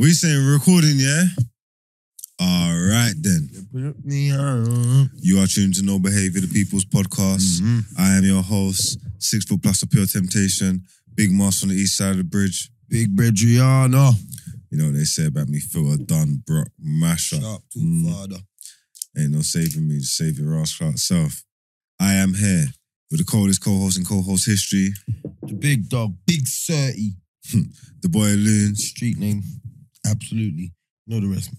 We saying recording, yeah? All right then. Put me on. You are tuned to No Behavior, the People's Podcast. Mhm. I am your host, six foot plus of pure temptation, big Moss on the east side of the bridge. Big Bedriana. You know what they say about me, Phil Dunn, Brock, Masher. Sharp tooth Mm. father. Ain't no saving me, just save your ass Clark self. I am here with the coldest co-host in co-host history, The big dog. Big 30. the boy Loons, Street name. Absolutely. Know the rest.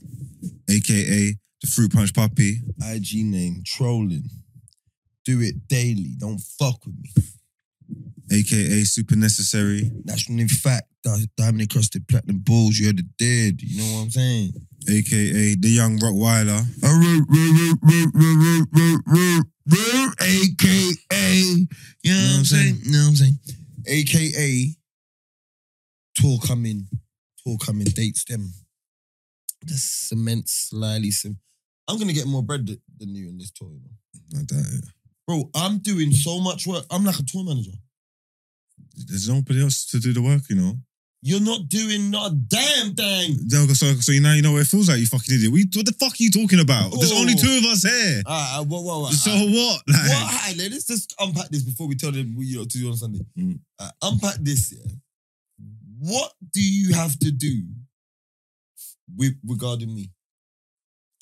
aka the Fruit Punch Puppy. IG name. Trolling. Do it daily. Don't fuck with me. aka Super Necessary, National in fact. Diamond encrusted platinum balls. You're the dead. You know what I'm saying? aka the Young Rottweiler, AKA. You know what I'm saying? You know what I'm saying? AKA. Tour coming. Tour coming. Dates them. The cement slyly sim. I'm gonna get more bread th- than you in this tour, you know. I doubt it. Bro, I'm doing so much work. I'm like a tour manager. There's nobody else to do the work, you know. You're not doing not a damn thing. No, So, so you now you know what it feels like, you fucking idiot. We, what the fuck are you talking about? There's Oh. only two of us here. Alright, uh, what, what, what? So uh, what? Like, Well, alright, let's just unpack this before we tell them what you know to do on Sunday. Mm. Uh, unpack this, yeah. What do you have to do with regarding me?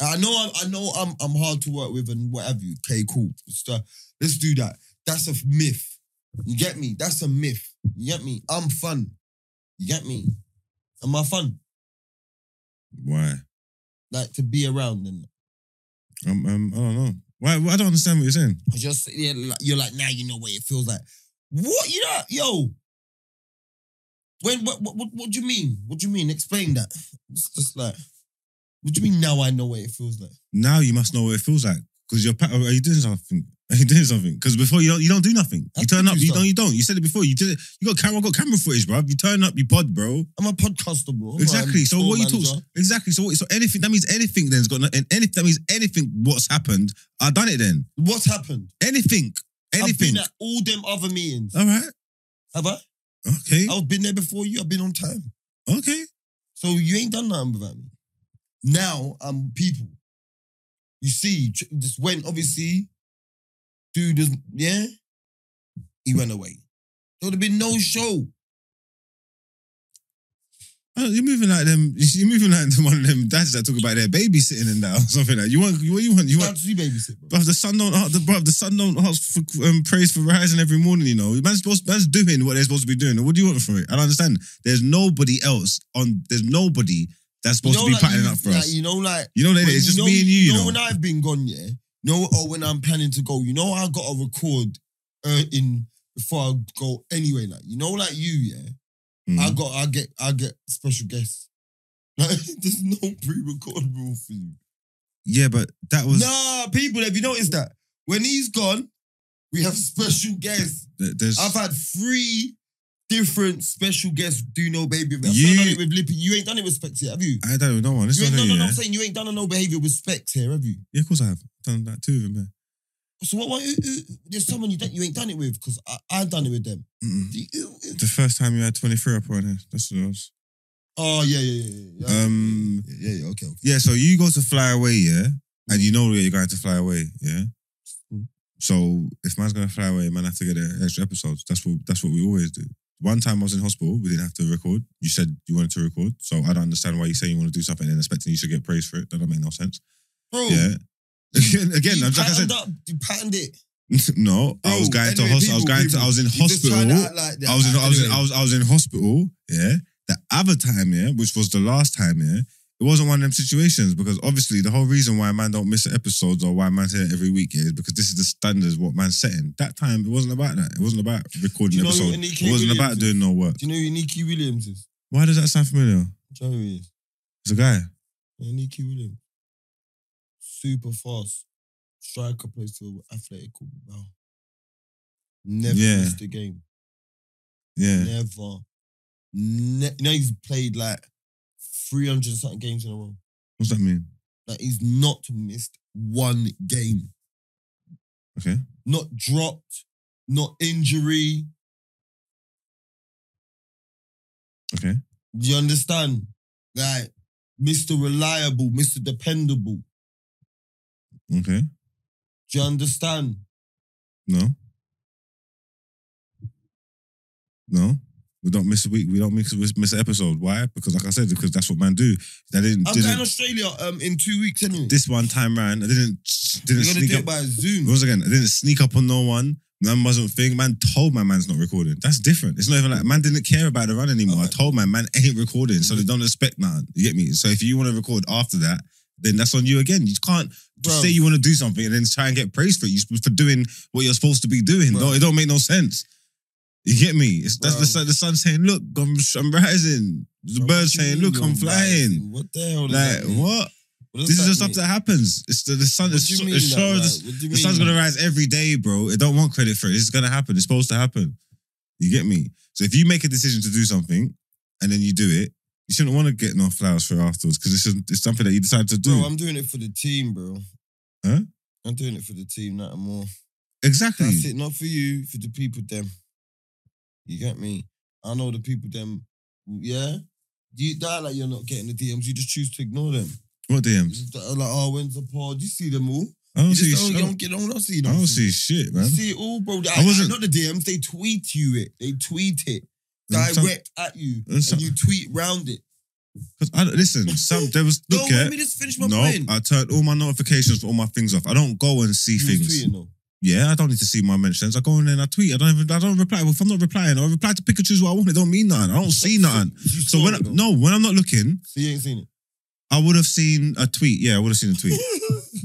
I know I'm, I know I'm I'm hard to work with and what have you. Okay, cool. Let's, let's do that. That's a myth. You get me? That's a myth. You get me? I'm fun. You get me? Am I fun? Why? Like to be around and Um, um, I don't know. Why? I don't understand what you're saying. I just yeah, you're like now you know what it feels like. What you know, yo? When what what what, what do you mean? What do you mean? Explain that. It's just like, what do you mean now? I know what it feels like. Now you must know what it feels like because you're. pa- Are you doing something? Are you doing something? Because before you don't, you don't do nothing. I You turn do up, you don't, you don't. You said it before. You did it. You got camera, got camera footage, bro. You turn up, you pod, bro. I'm a podcaster, bro. I'm Exactly. a So what you manager. talk? Exactly. So what, so anything that means anything then's got no, and anything that means anything. What's happened? I done it then. What's happened? Anything. I've Anything. been at all them other meetings. All right. Have I? Okay. I've been there before you. I've been on time. Okay. So you ain't done nothing without me. Now I'm people. You see, just went obviously. Dude, yeah. He went away. There would have been no show. Oh, you're moving like them. You're moving like one of them dads that talk about their babysitting and that or something like. You want? What you want? You You want? to babysit, bro. The sun don't. The bruv, the sun don't ask for um, praise for rising every morning. You know, man's supposed, man's doing what they're supposed to be doing. What do you want from it? I don't understand. There's nobody else on. There's nobody that's supposed to be like, patterning you, up for like, us. You know, like You know, it's just know- me and you. You know, when I've been gone, yeah. No, or when I'm planning to go, you know, I got to record uh, in before I go anyway. Like, you know, like you, yeah. Mhm. I got, I get, I get special guests. Like, there's no pre-record rule for you. yeah, but that was. Nah, people, have you noticed that? When he's gone, we have special guests. There's. I've had three different special guests do no baby. I've You- done it with Lippy. You ain't done it with Specs here, have you? I don't know one. This you is ain't, not no, no, no, yeah? I'm saying you ain't done a no behavior with Specs here, have you? yeah, of course I have done that too. Man. So what? what who, who, there's someone you don't, you ain't done it with because I I've done it with them. Mm-mm. Do you- The first time you had 23 up on it. That's what it was. Oh yeah, yeah, yeah, yeah. yeah. Um, yeah, yeah, okay, okay. Yeah, so you go to fly away, yeah, and you know that you're going to fly away, yeah. Mm. So if man's gonna fly away, man have to get an extra episodes. That's what that's what we always do. One time I was in hospital, we didn't have to record. You said you wanted to record, so I don't understand why you say you want to do something and expecting you should get praise for it. That don't make no sense. Bro, Yeah. Again, I'm like I said, up, you patterned it. no, I was going to hospital. I was going to. I was in hospital. tried like that. I was in, I was in, I was, I was in hospital, yeah. The other time, yeah, which was the last time, yeah, it wasn't one of them situations because obviously the whole reason why man don't miss episodes or why man's here every week yeah, is because this is the standards what man's setting. That time it wasn't about that. It wasn't about recording you know episodes. It wasn't about is? doing no work. Do you know who Nikki Williams is? Why does that sound familiar? Do you know who he is? It's a guy. Yeah, Nikki Williams. Super fast. Striker plays for Athletic Bilbao. Never Yeah. missed a game. Yeah. Never. Ne- you know he's played like 300 something games in a row. What's that mean? Like he's not missed one game. Okay. Not dropped, not injury. Okay. Do you understand? like Mr. Reliable, Mr. Dependable. Okay. Do you understand? No. No. We don't miss a week. We don't miss, miss an episode. Why? Because, like I said, because that's what man do. I didn't. I'm didn't going Australia um in two weeks anyway. this one time round. I didn't. Didn't You're sneak up. by Zoom. Once again, I didn't sneak up on no one. Man wasn't thing. Man told my man's not recording. That's different. It's not even like man didn't care about the run anymore. I told my man ain't recording, so they don't expect nothing. You get me? So if you want to record after that, then that's on you again. You can't Bro. say you want to do something and then try and get praised for it. You for doing what you're supposed to be doing. Bro. No, it don't make no sense. You get me? It's that's the sun. The sun saying, "Look, I'm, I'm rising." The Bro, bird what do you saying, "Look, I'm flying." rising? What the hell? Like that what? What This is the stuff mean? that happens. It's the, the sun. It's, mean it's that, sure the, What do you the sun's gonna rise every day, bro. It don't want credit for it. It's gonna happen. It's supposed to happen. You get me? So if you make a decision to do something and then you do it, you shouldn't want to get no flowers for afterwards because it's, just- it's something that you decided to do. Bro, I'm doing it for the team, bro. Huh? I'm doing it for the team, not more. exactly. That's it, not for you, for the people them. You get me? I know the people them. Yeah, you die like you're not getting the DMs. You just choose to ignore them. What DMs? uh, like, oh, when's the pod? You see them all. I don't You see. just don't, I you don't, don't get on. Don't see I don't see shit, You man. see it all, bro. I wasn't- not the DMs. They tweet you it. They tweet it And some- direct at you, and some- and you tweet round it. 'cause I listen, some there was No, let me just finish my no. point. I turned all my notifications for all my things off. I don't go and see You things. tweeting. Yeah, I don't need to see my mentions. I go in there and I tweet. I don't even. I don't reply. If I'm not replying, I reply to choose what I want. It don't mean nothing. I don't see nothing. So when I, no, when I'm not looking, so you ain't seen it. I would have seen a tweet. Yeah, I would have seen a tweet.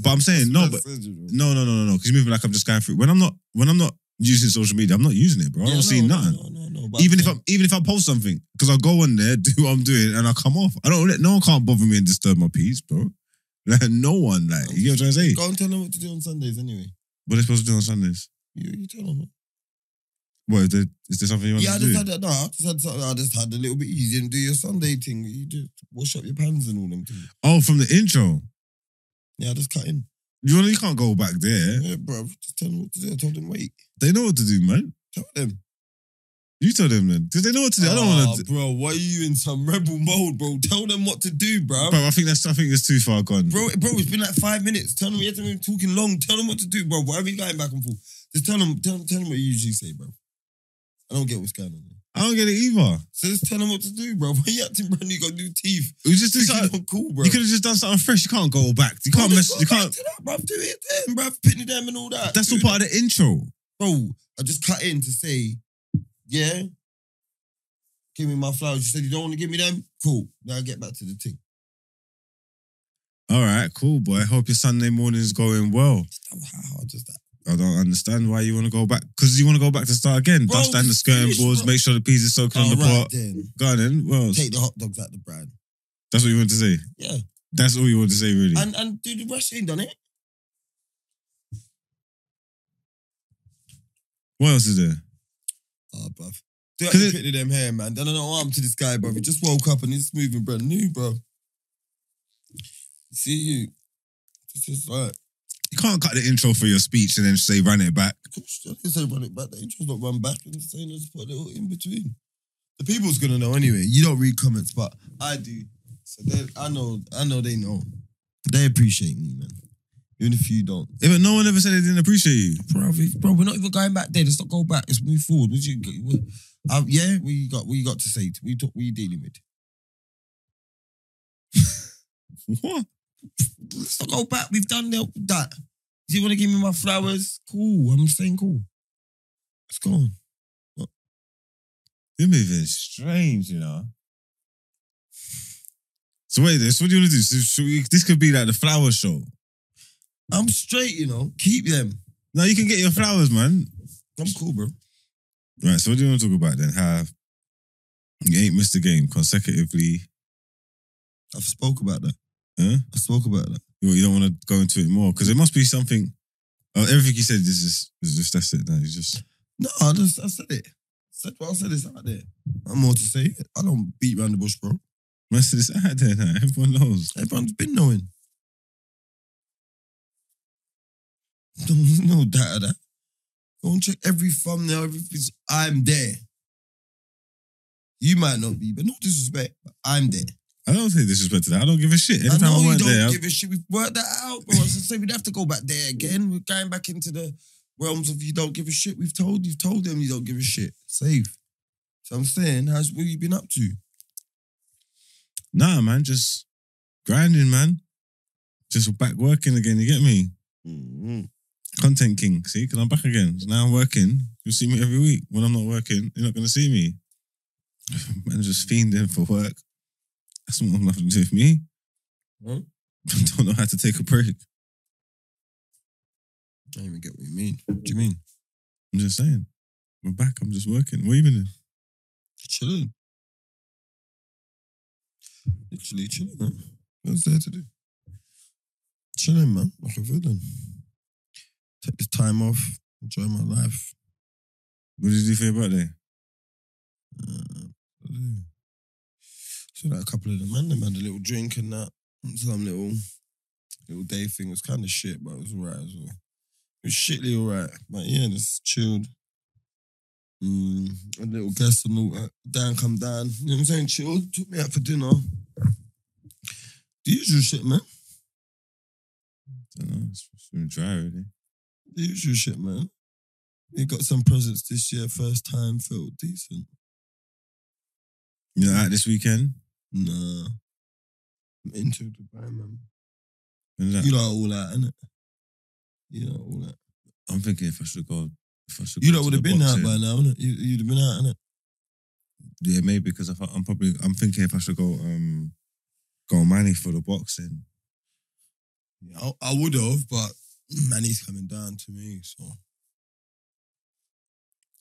But I'm saying no, but no, no, no, no, no. Because you're moving like I'm just going through. When I'm not, when I'm not using social media, I'm not using it, bro. I don't see nothing. No, no, no. but even if I'm, even if I post something, because I go on there, do what I'm doing, and I come off. I don't let no one can't bother me and disturb my peace, bro. Like no one, like you get what I'm trying to say. Go and tell them what to do on Sundays anyway. What are they supposed to do on Sundays? You, you tell them. What is there, is there something you want Yeah, I to just do? had that. No, I just had something. I just had a little bit. You didn't do your Sunday thing. You just wash up your pans and all them things. Oh, from the intro. Yeah, I just cut in. You know, you can't go back there. Yeah, bro. Just tell them what to do. I told them wait. They know what to do, man. Tell them. You tell them then, because they know what to do. I don't Ah, want to. bro. Why are you in some rebel mode, bro? Tell them what to do, bro. Bro, I think that's. I think it's too far gone. Bro, bro, it's been like five minutes. Tell them you have to be talking long. Tell them what to do, bro. Why are we going back and forth? Just tell them, tell, tell them what you usually say, bro. I don't get what's going on. There. I don't get it either. So just tell them what to do, bro. Why you acting brand new? You got new teeth. We just do You something. not cool, bro. You could have just done something fresh. You can't go back. You can't mess. just You can't. That, bro. Do it then, bro. Pitney them and all that. That's Do all part of the intro. Bro, I just cut in to say, yeah, give me my flowers. You said you don't want to give me them? Cool. Now I get back to the thing. All right, cool, boy. Hope your Sunday morning is going well. How hard is that? I don't understand why you want to go back. Because you want to go back to start again. Bro, Dust down the skirting boards, bro. make sure the peas are soaking on the right pot. then. Go on then. Else? Take the hot dogs out the brand. That's what you want to say. Yeah. That's all you want to say, really. And and do the rest ain't done it. What else is there? Oh, bruv. Do 'Cause that it- pit of them hair, man. Done an arm to this guy, bruv. He just woke up and he's moving brand new, bro. See you. It's just like, You can't cut the intro for your speech and then say run it back. I didn't say run it back. The intro's not run back. I'm saying let's put a little in between. The people's gonna know anyway. You don't read comments, but I do. So they, I know, I know they know. They appreciate me, man. Even if you don't. Yeah, but no one ever said they didn't appreciate you. Bro, we- bro, we're not even going back there. Let's not go back. Let's move forward. What you, what, uh, yeah, you got? You got to say? We talk. You dealing with? What? Let's not go back. We've done the- that. Do you want to give me my flowers? Cool. I'm saying cool. Let's go on. You're moving strange, you know. So wait, this what do you want to do? So we, this could be like the flower show. I'm straight, you know. Keep them. Now you can get your flowers, man. I'm cool, bro. Right. So what do you want to talk about then? How you ain't missed a game consecutively. I've spoke about that. Huh? I spoke about that. You, you don't want to go into it more because it must be something. Oh, everything you said is just, is just that's it. No, you just No, I just I said it. I said what I said is out there. I'm more to say. It. I don't beat around the bush, bro. most of this out there now. Everyone knows. Everyone's been knowing. No, no doubt of that. Go and check every thumbnail, everything's I'm there. You might not be, but no disrespect, but I'm there. I don't say disrespect to that. I don't give a shit. I Anytime know I you don't there, give a shit. We've worked that out, bro. So say we'd have to go back there again. We're going back into the realms of you don't give a shit. We've told you've told them you don't give a shit. Safe. So I'm saying, how's what you been up to? nah, man, just grinding, man. Just back working again. You get me? Mm-hmm. Content king. See, because I'm back again. So now I'm working. You'll see me every week. When I'm not working, you're not gonna see me. Man, just fiending for work. That's not nothing to do with me. Huh? I don't know how to take a break. I don't even get what you mean. What do you mean? I'm just saying. We're back. I'm just working. What you been doing? Chilling. Literally chilling, man. What's there to do? Chilling, man. Like a villain. Take this time off. Enjoy my life. What did you do for your birthday? Uh, so like a couple of them man, them had a little drink and that. Some little little day thing It was kind of shit, but it was alright as well. It was shitly alright. But yeah, just chilled. Mm, a little guest and all that. Dan come down. You know what I'm saying? Chilled. Took me out for dinner. The usual shit, man. don't know. It's been dry already. The usual shit, man. We got some presents this year. First time felt decent. You know, out this weekend? Nah. I'm into Dubai, man. You know all that, innit? You know all that. I'm thinking if I should go. If I should You lot would have been out by now, innit? You, you'd have been out, innit? Yeah, maybe because I, I'm probably I'm thinking if I should go um go money for the boxing. Yeah, I, I would have, but Manny's coming down to me, so.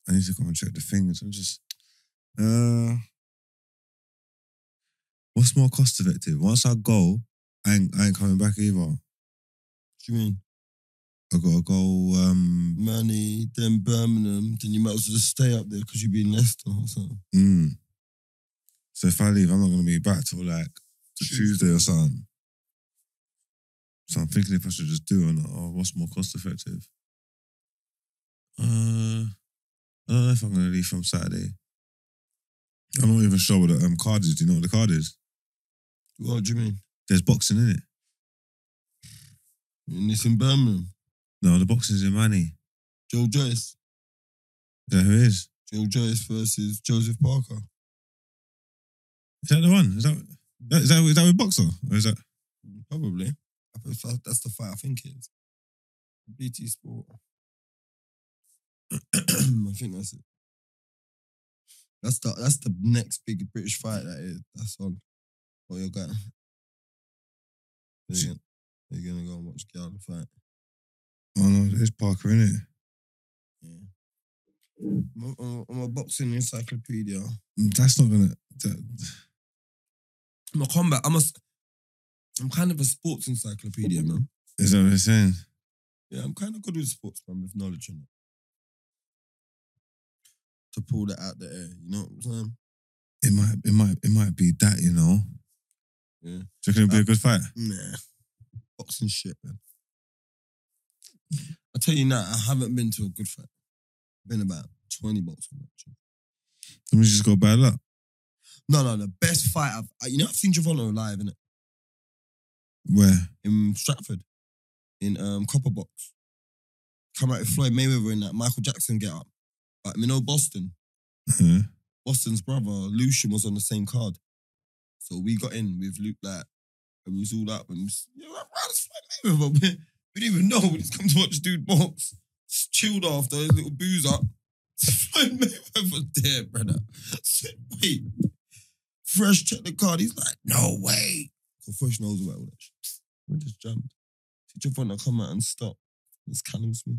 I need to come and check the things. I'm just uh what's more cost effective? Once I go, I ain't, I ain't coming back either. What do you mean? I gotta go um Manny, then Birmingham, then you might as well just stay up there because you'd be in Leicester or something. mm. So if I leave, I'm not gonna be back till like Tuesday. Tuesday or something. So I'm thinking if I should just do it or not, or what's more cost effective? Uh I don't know if I'm gonna leave from Saturday. I'm not even sure what the um, card is. Do you know what the card is? What do you mean? There's boxing in it. And it's in Birmingham. No, the boxing's in Manny. Joe Joyce. Is that who it is? Joe Joyce versus Joseph Parker. Is that the one? Is that that is that, is that with boxer? Or is that Probably. I think That's the fight I think it is. BT Sport. I think that's it. That's the that's the next big British fight that is. That's on. Oh, you're going. You're gonna, you're gonna go and watch Gal fight. Oh no, there's Parker in it. Yeah. I'm a, I'm I'm a boxing encyclopedia. Mm, that's not gonna. That, I'm a combat. I'm a. I'm kind of a sports encyclopedia, mm-hmm. man. is that what you're saying? Yeah, I'm kind of good with sports, man, with knowledge in it. To pull that out the air, you know what I'm saying? It might, it might, it might be that. You know. Yeah. Do you reckon it'll be a good fight? Nah. Boxing shit, man. I tell you now, I haven't been to a good fight. Been about 20 boxing matches. Let me just go bad luck. No, no, the best fight I've you know I've seen Giovanni live in it Where? in Stratford, in um Copper Box. Come out with Floyd Mayweather in that Michael Jackson get up. Like, you know, Boston. Uh, Boston's brother, Lucian, was on the same card. So we got in with Luke, like, and we was all up and we was, yeah, right, right, it's Floyd Mayweather. We, we didn't even know. We just come to watch dude box. Just chilled after his little booze up. Floyd Mayweather there, brother. I said, wait. Fresh check the card. He's like, no way. Knows about all that shit. We just jumped. Teacher front to come out and stop. It's Callum Smith.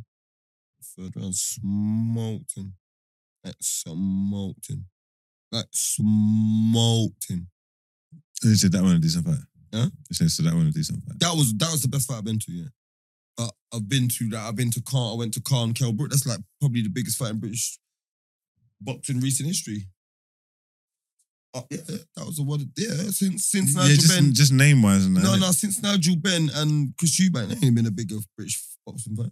Third round smoked him. Like smoked him. Like smoked him. and you said that one a decent fight. Huh? You said so that one a decent fight. That was that was the best fight I've been to, yeah. But I've been to that. I've been to Car. I went to Khan and Kell Brook. That's like probably the biggest fight in British boxing recent history. Oh, yeah, that was the one. Yeah, since since yeah, Nigel just, Benn. just name wise and. No, no, since Nigel Benn and Chris Eubank, there ain't been a bigger British boxing fight.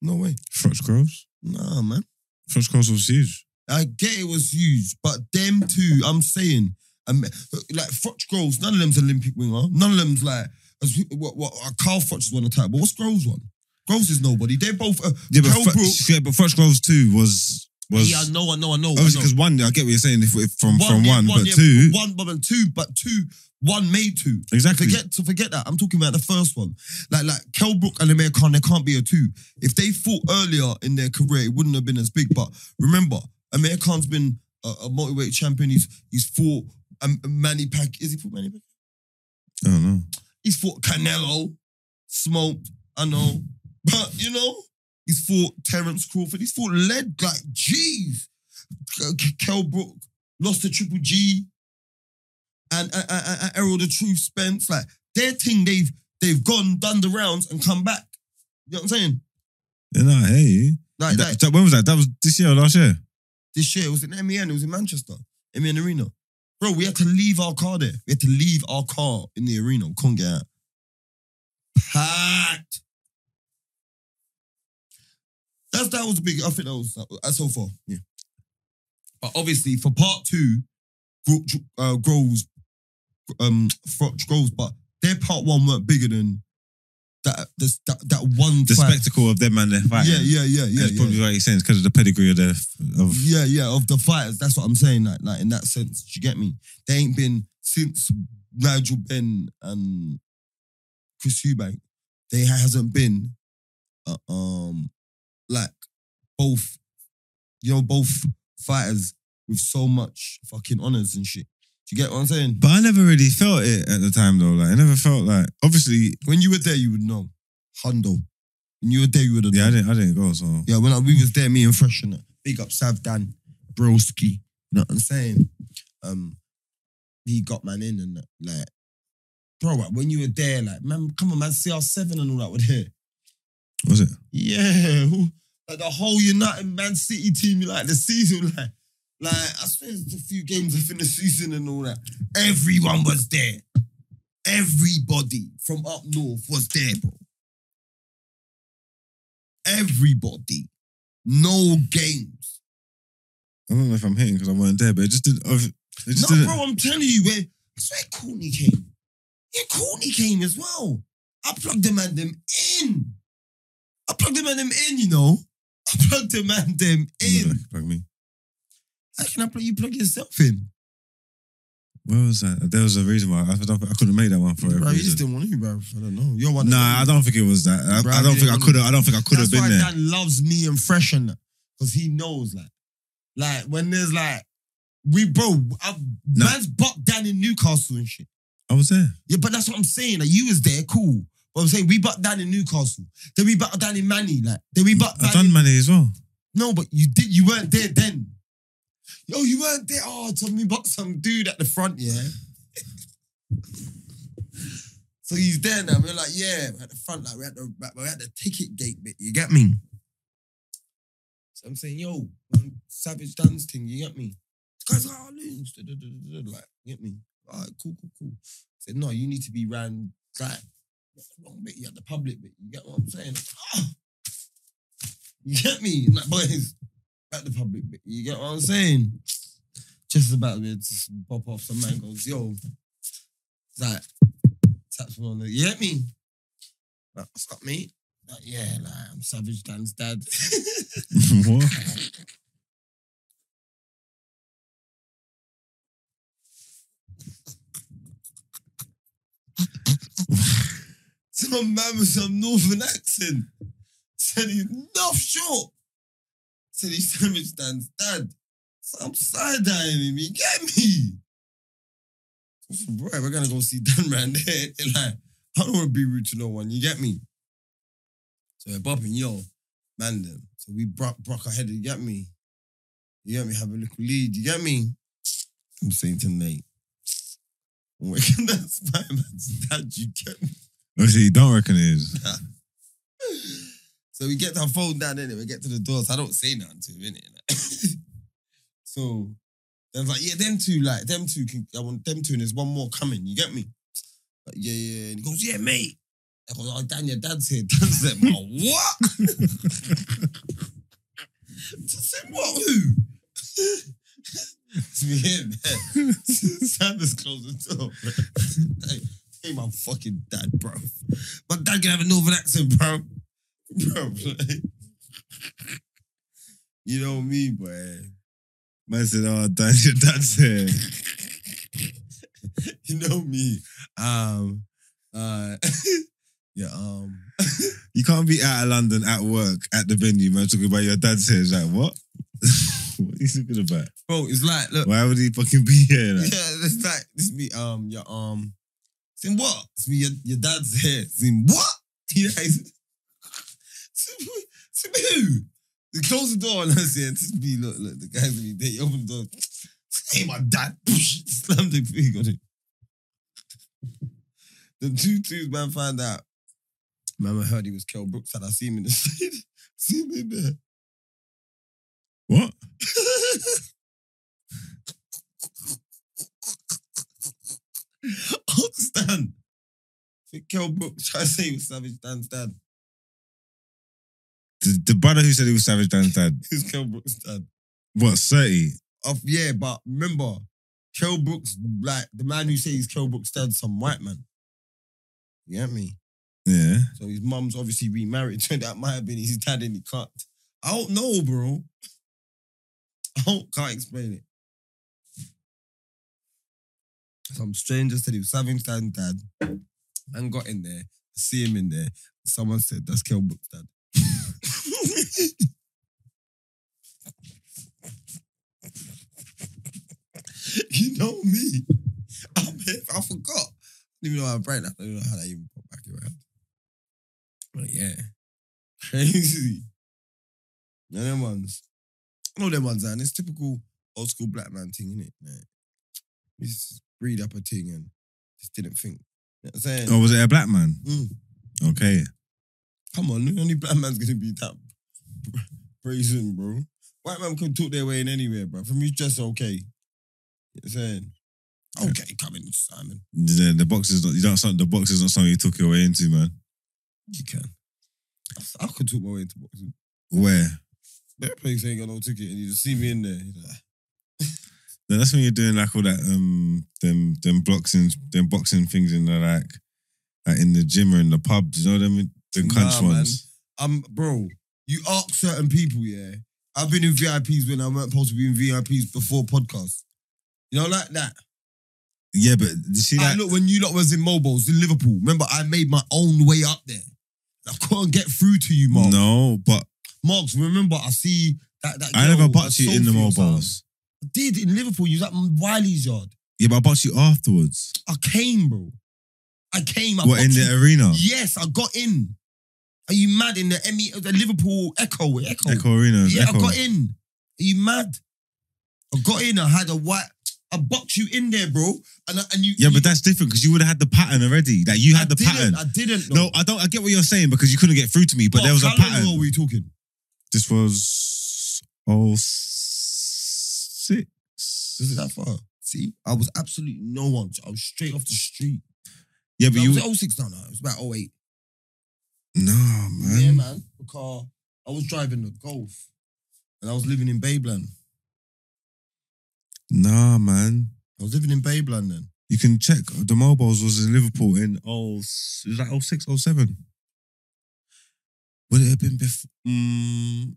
No way. Froch Groves. Nah, man. Froch Groves was huge. I get it was huge, but them two, I'm saying, Um, like Froch Groves, none of them's Olympic winger. None of them's like as what what uh, Carl Froch is one attack. But what's Groves one? Groves is nobody. They're both. Uh, Yeah, but Kel Fro- Brook- yeah, but Froch Groves two was was yeah, I know, I know, I know. Obviously because one. I get what you're saying. If, if from from yeah, one, but yeah, two one, but two, but two, one made two. exactly. Forget to forget that. I'm talking about the first one. Like like Kell Brook and Amir Khan, they can't be a two. If they fought earlier in their career, it wouldn't have been as big. But remember, Amir Khan's been a, a multiweight champion. He's he's fought um, Manny Pac. Is he fought Manny Pac? I don't know. He's fought Canelo, smoked. I know, but you know, he's fought Terence Crawford. He's fought lead. Like, jeez, Kell Brook lost to Triple G, and, and, and, and Errol the Truth Spence. Like their thing, they've they've gone done the rounds and come back. You know what I'm saying? Yeah, nah, hey. Like, That- like that- when was that? That was this year or last year? this year, it was in MEN. It was in Manchester, MEN Arena. Bro, we had to leave our car there. We had to leave our car in the arena. We couldn't get out. Packed. That's that was big. I think that was that's so far. Yeah. But obviously for part two, uh, Groves, um, Groves, but their part one weren't bigger than that. This, that that one. The fight. spectacle of them and their fighting. Yeah, yeah, yeah, yeah. That's yeah. probably what you're saying. because of the pedigree of their of Yeah, yeah, of the fighters. That's what I'm saying. Like, like in that sense, do you get me? They ain't been since Nigel Benn and Chris Eubank. They hasn't been, uh, um, like both, you know, both fighters with so much fucking honors and shit. Do you get what I'm saying? But I never really felt it at the time though. Like I never felt like obviously When you were there, you would know. Hundo. When you were there, you would have yeah, I didn't I didn't go, so Yeah, when I, we was there, me and Fresh and that. Big up Sav Dan, Broski. You know what I'm saying? Um, he got man in and that, like, bro, like, when you were there, like, man, come on, man, CR7 and all that were there. was it? Yeah, who- like the whole United Man City team, like the season, like, like I swear there's a few games within the season and all that. Everyone was there. Everybody from up north was there, bro. Everybody. No games. I don't know if I'm hating because I weren't there, but it just didn't it just no, didn't bro, I'm telling you, where I swear Courtney came. Yeah, Courtney came as well. I plugged the man them in. I plugged the man them in, you know. I plugged the man them in. Like me. How can I plug you plug yourself in? Where was that? There was a reason why I, I couldn't make that one for Bro, you just didn't want to, bro. I don't know. You're one. Nah, I don't think it was that. I, Bro, I don't think I could have. I don't think I could have been why there. Dan loves me and Fresh and that. Because he knows, like, like when there's like, we bro, I, No. man's bucked down in Newcastle and shit. I was there. Yeah, but that's what I'm saying. Like you was there, cool. But I'm saying we bucked down in Newcastle. Then we bucked down in Manny. Like then we bucked I've down. done in- money as well. no, but you did. You weren't there then. Yo, you weren't there. Oh, told me about some dude at the front. Yeah. so he's there now. We're like, yeah, we're at the front. Like we're at the we're at the ticket gate bit. You get me? So I'm saying, yo, man, Savage Dance thing. You get me? Guy's like, oh, lose. Like, you get me? All right, cool, cool, cool. I said, no, you need to be ran like wrong bit. You at the public bit. You get what I'm saying? You get me? Like, boys, at the public bit. You get what I'm saying? Just about to just pop off some man goes, yo, like, taps me on the, you get me? Like, up, mate? Like, yeah, like, I'm Savage Dan's dad. what? Some man with some northern accent said he's North Shore. Said he's Savage Dan's dad. So I'm side eyeing him. You get me? Bro, we're gonna go see Dan round there. Like, I don't want to be rude to no one. You get me? So we're bopping, yo, man, them. So we broke, broke our head. You get me? You get me? Have a little lead. You get me? I'm saying tonight. Nate, where can that Spider-Man's dad? You get me? Obviously, you don't reckon it is. So we get our phone down in it. We get to the door. So I don't say nothing to him, innit? so then like, yeah, them two, like, them two can, I want them two, and there's one more coming. You get me? Like, yeah, yeah. And he goes, yeah, mate. I go, oh, Dan, your dad's here. Dan's there. Like, what? Just what? Who? It's me in there. Sanders closed the door. Hey, my fucking dad, bro. My dad can have a northern accent, bro. Bro, like, you know me, boy. Man said, "Oh, Dan, your dad's here." you know me. Um, uh, yeah, um, You can't be out of London at work at the venue, man, talking about your dad's here. It's like, what? what are you talking about? bro, it's like, look, Why would he fucking be here? yeah, Like? it's like this me, um, your um, saying what? Me, your, your dad's here. Saying what? You it's me who? They close the door and I say, it's me. Look, look, the guy's me. They open the door. Hey, my dad. Slam the pig on it. The two twos man found out. Man, I heard he was Kell Brooks and I see him in the street. see in there. What? Stan. I think Kell Brooks tried to say he was Savage Dan's dad. The, the brother who said he was Savage Dan's dad. Who's Kell Brooks' dad? What, 30? Of yeah, but remember, Kell Brooks, like the man who says he's Kell Brooks' dad, some white man. You get me? Yeah. So his mum's obviously remarried. Turned out might have been his dad and he cut. I don't know, bro. I don't, can't explain it. Some stranger said he was Savage Dan's dad. Man got in there, see him in there. Someone said that's Kell Brooks' dad. you know me. I'm here, I forgot. I didn't even know how to brain. I don't even know how that even pop back around. But yeah. Crazy. Of them ones. I know them ones, and it's typical old school black man thing, innit? Like, we breed up a thing and just didn't think. You know what I'm saying? Oh, was it a black man? Mm. Okay. Come on, the only black man's gonna be that brazen, bro. White man can talk their way in anywhere, bro. For me, it's just okay. You know what I'm saying? Okay, come in, Simon. The, the box is not, you don't, the box is not something you took your way into, man. You can. I, I could talk my way into boxing. Where? That place ain't got no ticket, and you just see me in there. like, that's when you're doing like all that um them them boxing them boxing things in the like like in the gym or in the pubs, you know them them Nah, crunch man. ones. um, bro, you ask certain people, yeah. I've been in VIPs when I weren't supposed to be in VIPs before podcasts. You know, like that. Yeah, but you see I that look when you lot was in MOBOs in Liverpool. Remember, I made my own way up there. I couldn't get through to you, Mark. no, but Marks, remember, I see that. that I never bucked you in the MOBOs. I did in Liverpool. You was at Wiley's yard. Yeah, but I bought you afterwards. I came, bro. I came. I What in boxed the you. arena? Yes, I got in. Are you mad in the Emmy, uh, the Liverpool Echo? Echo. Echo Arena. Yeah, Echo. I got in. Are you mad? I got in. I had a white. I boxed you in there, bro. And I- and you. Yeah, you, but that's different because you would have had the pattern already. Like you I had the didn't, pattern. I didn't. No, I don't. I get what you're saying because you couldn't get through to me, but there was a how long pattern. ago were you talking? This was oh six. Was it that far? See, I was absolutely no one. I was straight off the street. Yeah, but No, you. was it 06 no, no. It was about 08. No, man. Yeah, man. Because I was driving the Golf and I was living in Babeland. Nah, man. I was living in Babeland then. You can check. The MOBOs was in Liverpool in oh, it was like 06, 07. Would it have been before? Mm,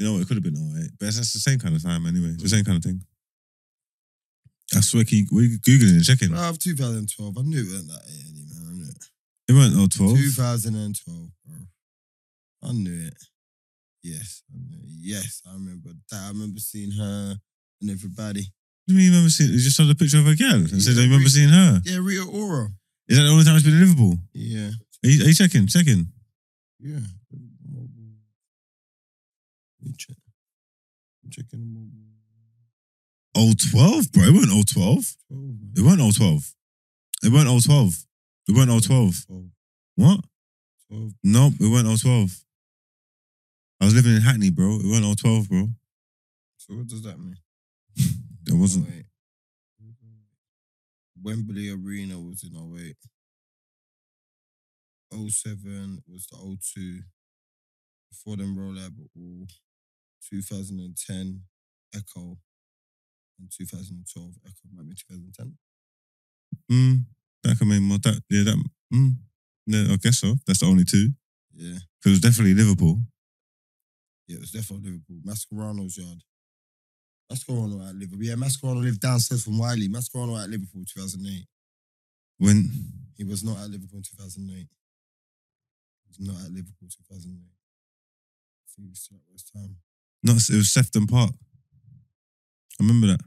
you know, what, it could have been all right. But it's the same kind of time anyway. It's the same kind of thing. I swear, you, were you Googling and checking? I have 2012. I knew it wasn't that early, man. I knew it. It weren't 012. 2012, bro. I knew it. Yes, I knew it. Yes, I remember that. I remember seeing her and everybody. What do you mean you remember seeing? You just saw the picture of a girl and said, Yeah, I remember re- seeing her. Yeah, Rita Ora. Is that the only time it's been in Liverpool? Yeah, Are you, are you checking? Checking. yeah. Let me check. I'm checking the MOBO. 012, bro. It weren't 012. 12. It weren't 012. It weren't 012. It weren't 012. 12, What? 12. Nope, it weren't 012. I was living in Hackney, bro. It weren't 012, bro. So what does that mean? It wasn't. 08. Wembley Arena was in 08. 07 was the O2. Before them roll out, but all 2010 Echo. and 2012. Echo might be 2010. Mm, that can mean more. That yeah, that mm, yeah, I guess so. That's the only two. Yeah. Because it was definitely Liverpool. Yeah, it was definitely Liverpool. Mascherano's yard. Mascherano at Liverpool. Yeah, Mascherano lived downstairs from Wiley. Mascherano at Liverpool 2008. When He was not at Liverpool in 2008. He was not at Liverpool 2008. I think he was still at West Ham. Not it was Sefton Park. I remember that.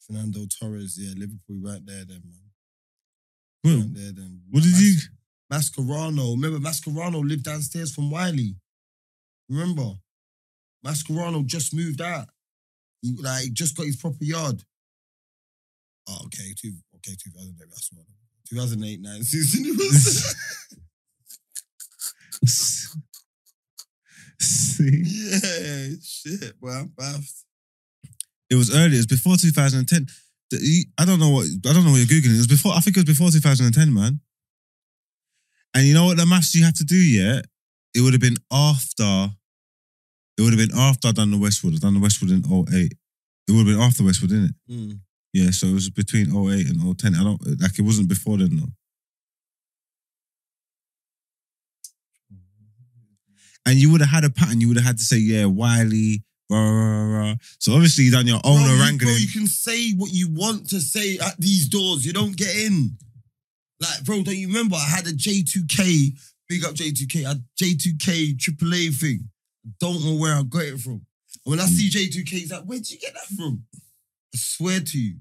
Fernando Torres, yeah, Liverpool right there then, man. Right there then. what did Mas- you? Mascherano. Remember, Mascherano lived downstairs from Wiley. Remember? Mascherano just moved out. He like just got his proper yard. Oh, okay, two, okay, 2008, that's what. 2008, 9 season. See, yeah, shit, boy, I'm baffed. it was earlier. It was before 2010. The- I don't know what I don't know what you're googling. It was before. I think it was before 2010, man. And you know what the maths you have to do? yet? it would have been after. It would have been after I done the Westwood. I done the Westwood in 08. It would have been after Westwood, didn't it? Mm. Yeah, so it was between 08 and 010. I don't like it wasn't before then though. And you would have had a pattern. You would have had to say, yeah, Wiley, rah, rah, rah. So obviously you done your own Bro, you-. Bro, you can say what you want to say at these doors. You don't get in. Like, bro, don't you remember? I had a J2K, big up J2K, I had J2K AAA thing. Don't know where I got it from. And when I see J2K, he's like, where'd you get that from? I swear to you.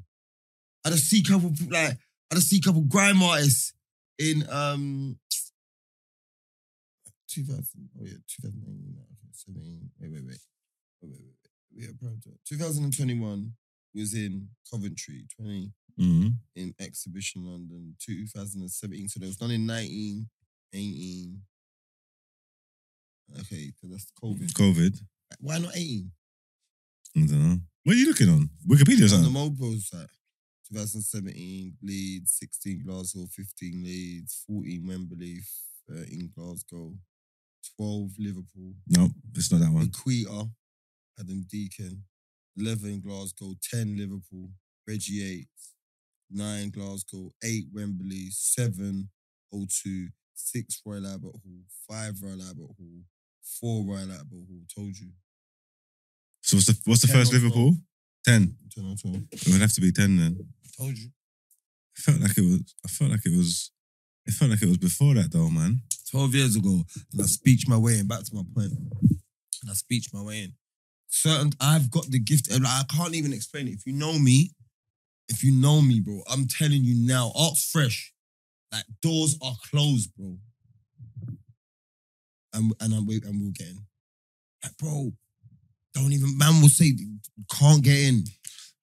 I just see a couple, like, I just see a couple grime artists in um 2000, oh yeah, 2019, okay, 17, wait, wait, wait. Wait, wait, wait, wait. Yeah, bro. 2021 was in Coventry, 20 Mhm. in Exhibition London, 2017. So there was none in 19, 18. Okay, so that's COVID. COVID. Why not 18? I don't know. What are you looking on? Wikipedia or On the MOBO site. 2017, Leeds, 16 Glasgow, 15 Leeds, 14 Wembley, 13 Glasgow, 12 Liverpool, No, it's not that one. Equator, Adam Deacon, 11 Glasgow, 10 Liverpool, Reggie 8, 9 Glasgow, 8 Wembley, 7 O2, 6 Royal Albert Hall, 5 Royal Albert Hall, 4 Royal Albert Hall. Told you. So what's the what's the first Liverpool? Ten. 10 or 12. It would have to be ten then. Told you. I felt like it was. I felt like it was. It felt like it was before that though, man. 12 years ago, and I speech my way in. Back to my point. And I speech my way in. Certain, I've got the gift. and I can't even explain it. If you know me, if you know me, bro, I'm telling you now, Art's fresh. Like doors are closed, bro. And and I'm and we'll get in. Like, bro, don't even man will say can't get in.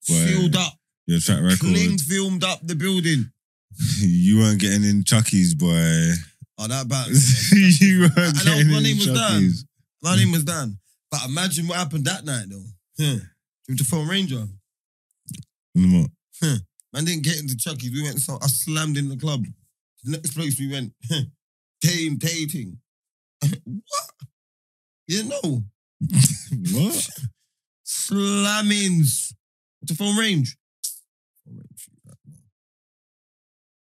Boy, Sealed up, Your track record. cleaned, filmed up the building. you weren't getting in Chucky's, boy. Oh, that bad. you weren't I know, my name was Dan. My name was Dan. But imagine what happened that night though. Huh. With the phone Ranger. What? Hmm. Man didn't get into Chucky's. We went so I slammed in the club. The next place we went, hmm. huh, game dating. what? You know. What? Slammings. With the phone range. Phone range. right, man.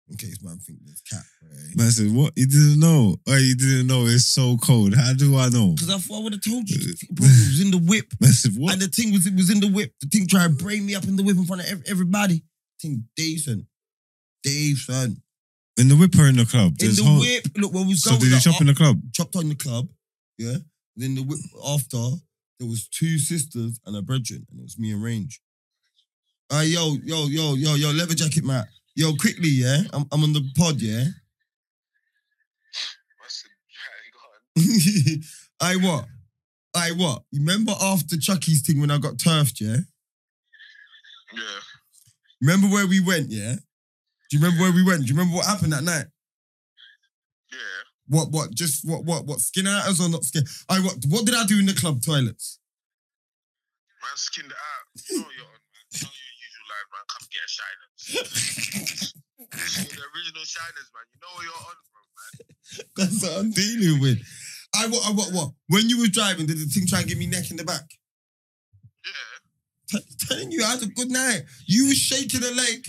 In case man think there's cat, right? Man said, what? You didn't know? Oh, you didn't know it's so cold. How do I know? Because I thought I would have told you. Bro, it was in the whip. Man said, what? And the thing was, it was in the whip. The thing tried to brain me up in the whip in front of ev- everybody. Thing decent. Decent. In the whip or in the club? In There's the whole- whip. Look, when we was So going did you like, shop in the club? chopped on the club, yeah. Then the whip after there was two sisters and a brethren, and it was me and Range. Uh, yo, yo, yo, yo, yo, leather jacket, Matt. Yo, quickly, yeah. I'm, I'm on the pod, yeah. What's the guy gone I what? I what? You remember after Chucky's thing when I got turfed, yeah? Yeah. Remember where we went, yeah? Do you remember where we went? Do you remember what happened that night? Yeah. What, what, just what, what, what, skin outers or not skin? I what, what did I do in the club toilets? Man skinned it out. You you're on, man. You know your usual line, man. Come get shiners. The original shiners, man. You know what you're on, bro, man. That's what I'm dealing with. I what, I what, what? When you were driving, did the thing try and give me neck in the back? Yeah. T- telling you, I had a good night. You was shaking the leg.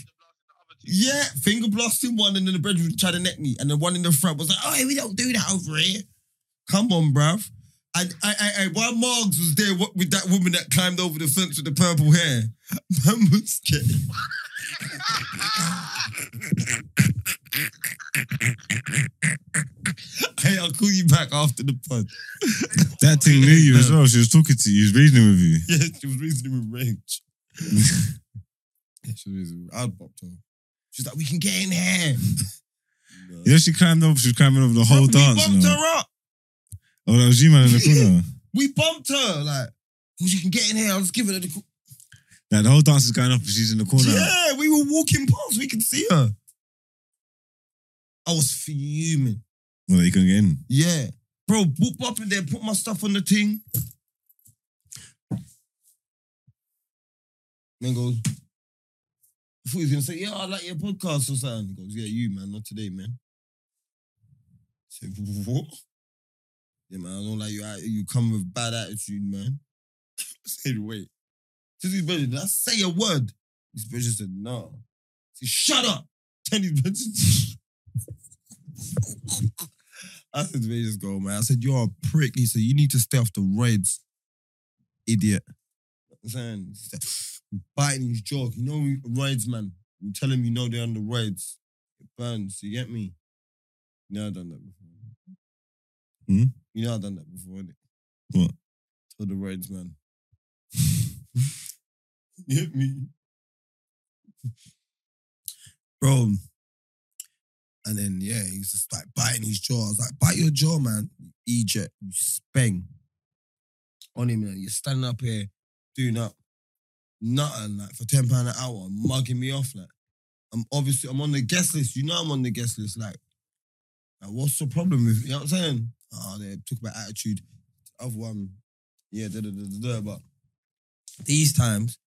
Yeah, finger blasting one, and then the bedroom tried to neck me, and the one in the front was like, "Oh, hey, we don't do that over here." Come on, bruv. I, I, I, while Margs was there what, with that woman that climbed over the fence with the purple hair, man was scared. hey, I'll call you back after the pod. That thing knew you as well. She was talking to you. She was reasoning with you. Yeah, she was reasoning with range. yeah, she was reasoning. with- I bopped her. She's like, "We can get in here." No. You know, she climbed over. She was climbing over the whole we dance. you bumped know. her up. Oh, that was you, man, in the corner. We bumped her. Like, she can get in here. I'll just give her the. Like, the whole dance is going off, and she's in the corner. Yeah, we were walking past. We could see her. I was fuming. Well, you couldn't get in. Yeah. Bro, boop up in there, put my stuff on the thing. Then goes, I thought he was gonna say, yeah, I like your podcast or something. He goes, yeah, you, man, not today, man. I said, what? Yeah, man, I don't like you. You come with bad attitude, man. I said, wait. His brother, did I say a word? His brother said, no. He said, shut up. His brother. I said to just go, man. I said, you're a prick. He said, you need to stay off the reds, idiot. I'm saying, biting his jaw. You know, reds, man. You tell him you know they're on the reds. It burns. You get me? Know I've done that before. Hmm? You know I've done that before, innit? What? Tell the roids, man. you get me? Bro. And then, yeah, he's just like biting his jaw. I was like, bite your jaw, man. Egypt, you speng. On him, man. You're standing up here doing up nothing, like for £10 an hour, mugging me off. Like, I'm obviously, I'm on the guest list. You know I'm on the guest list. Like, like what's the problem with, you know what I'm saying? Oh, they talk about attitude. The other one, yeah, da da da da da. But these times,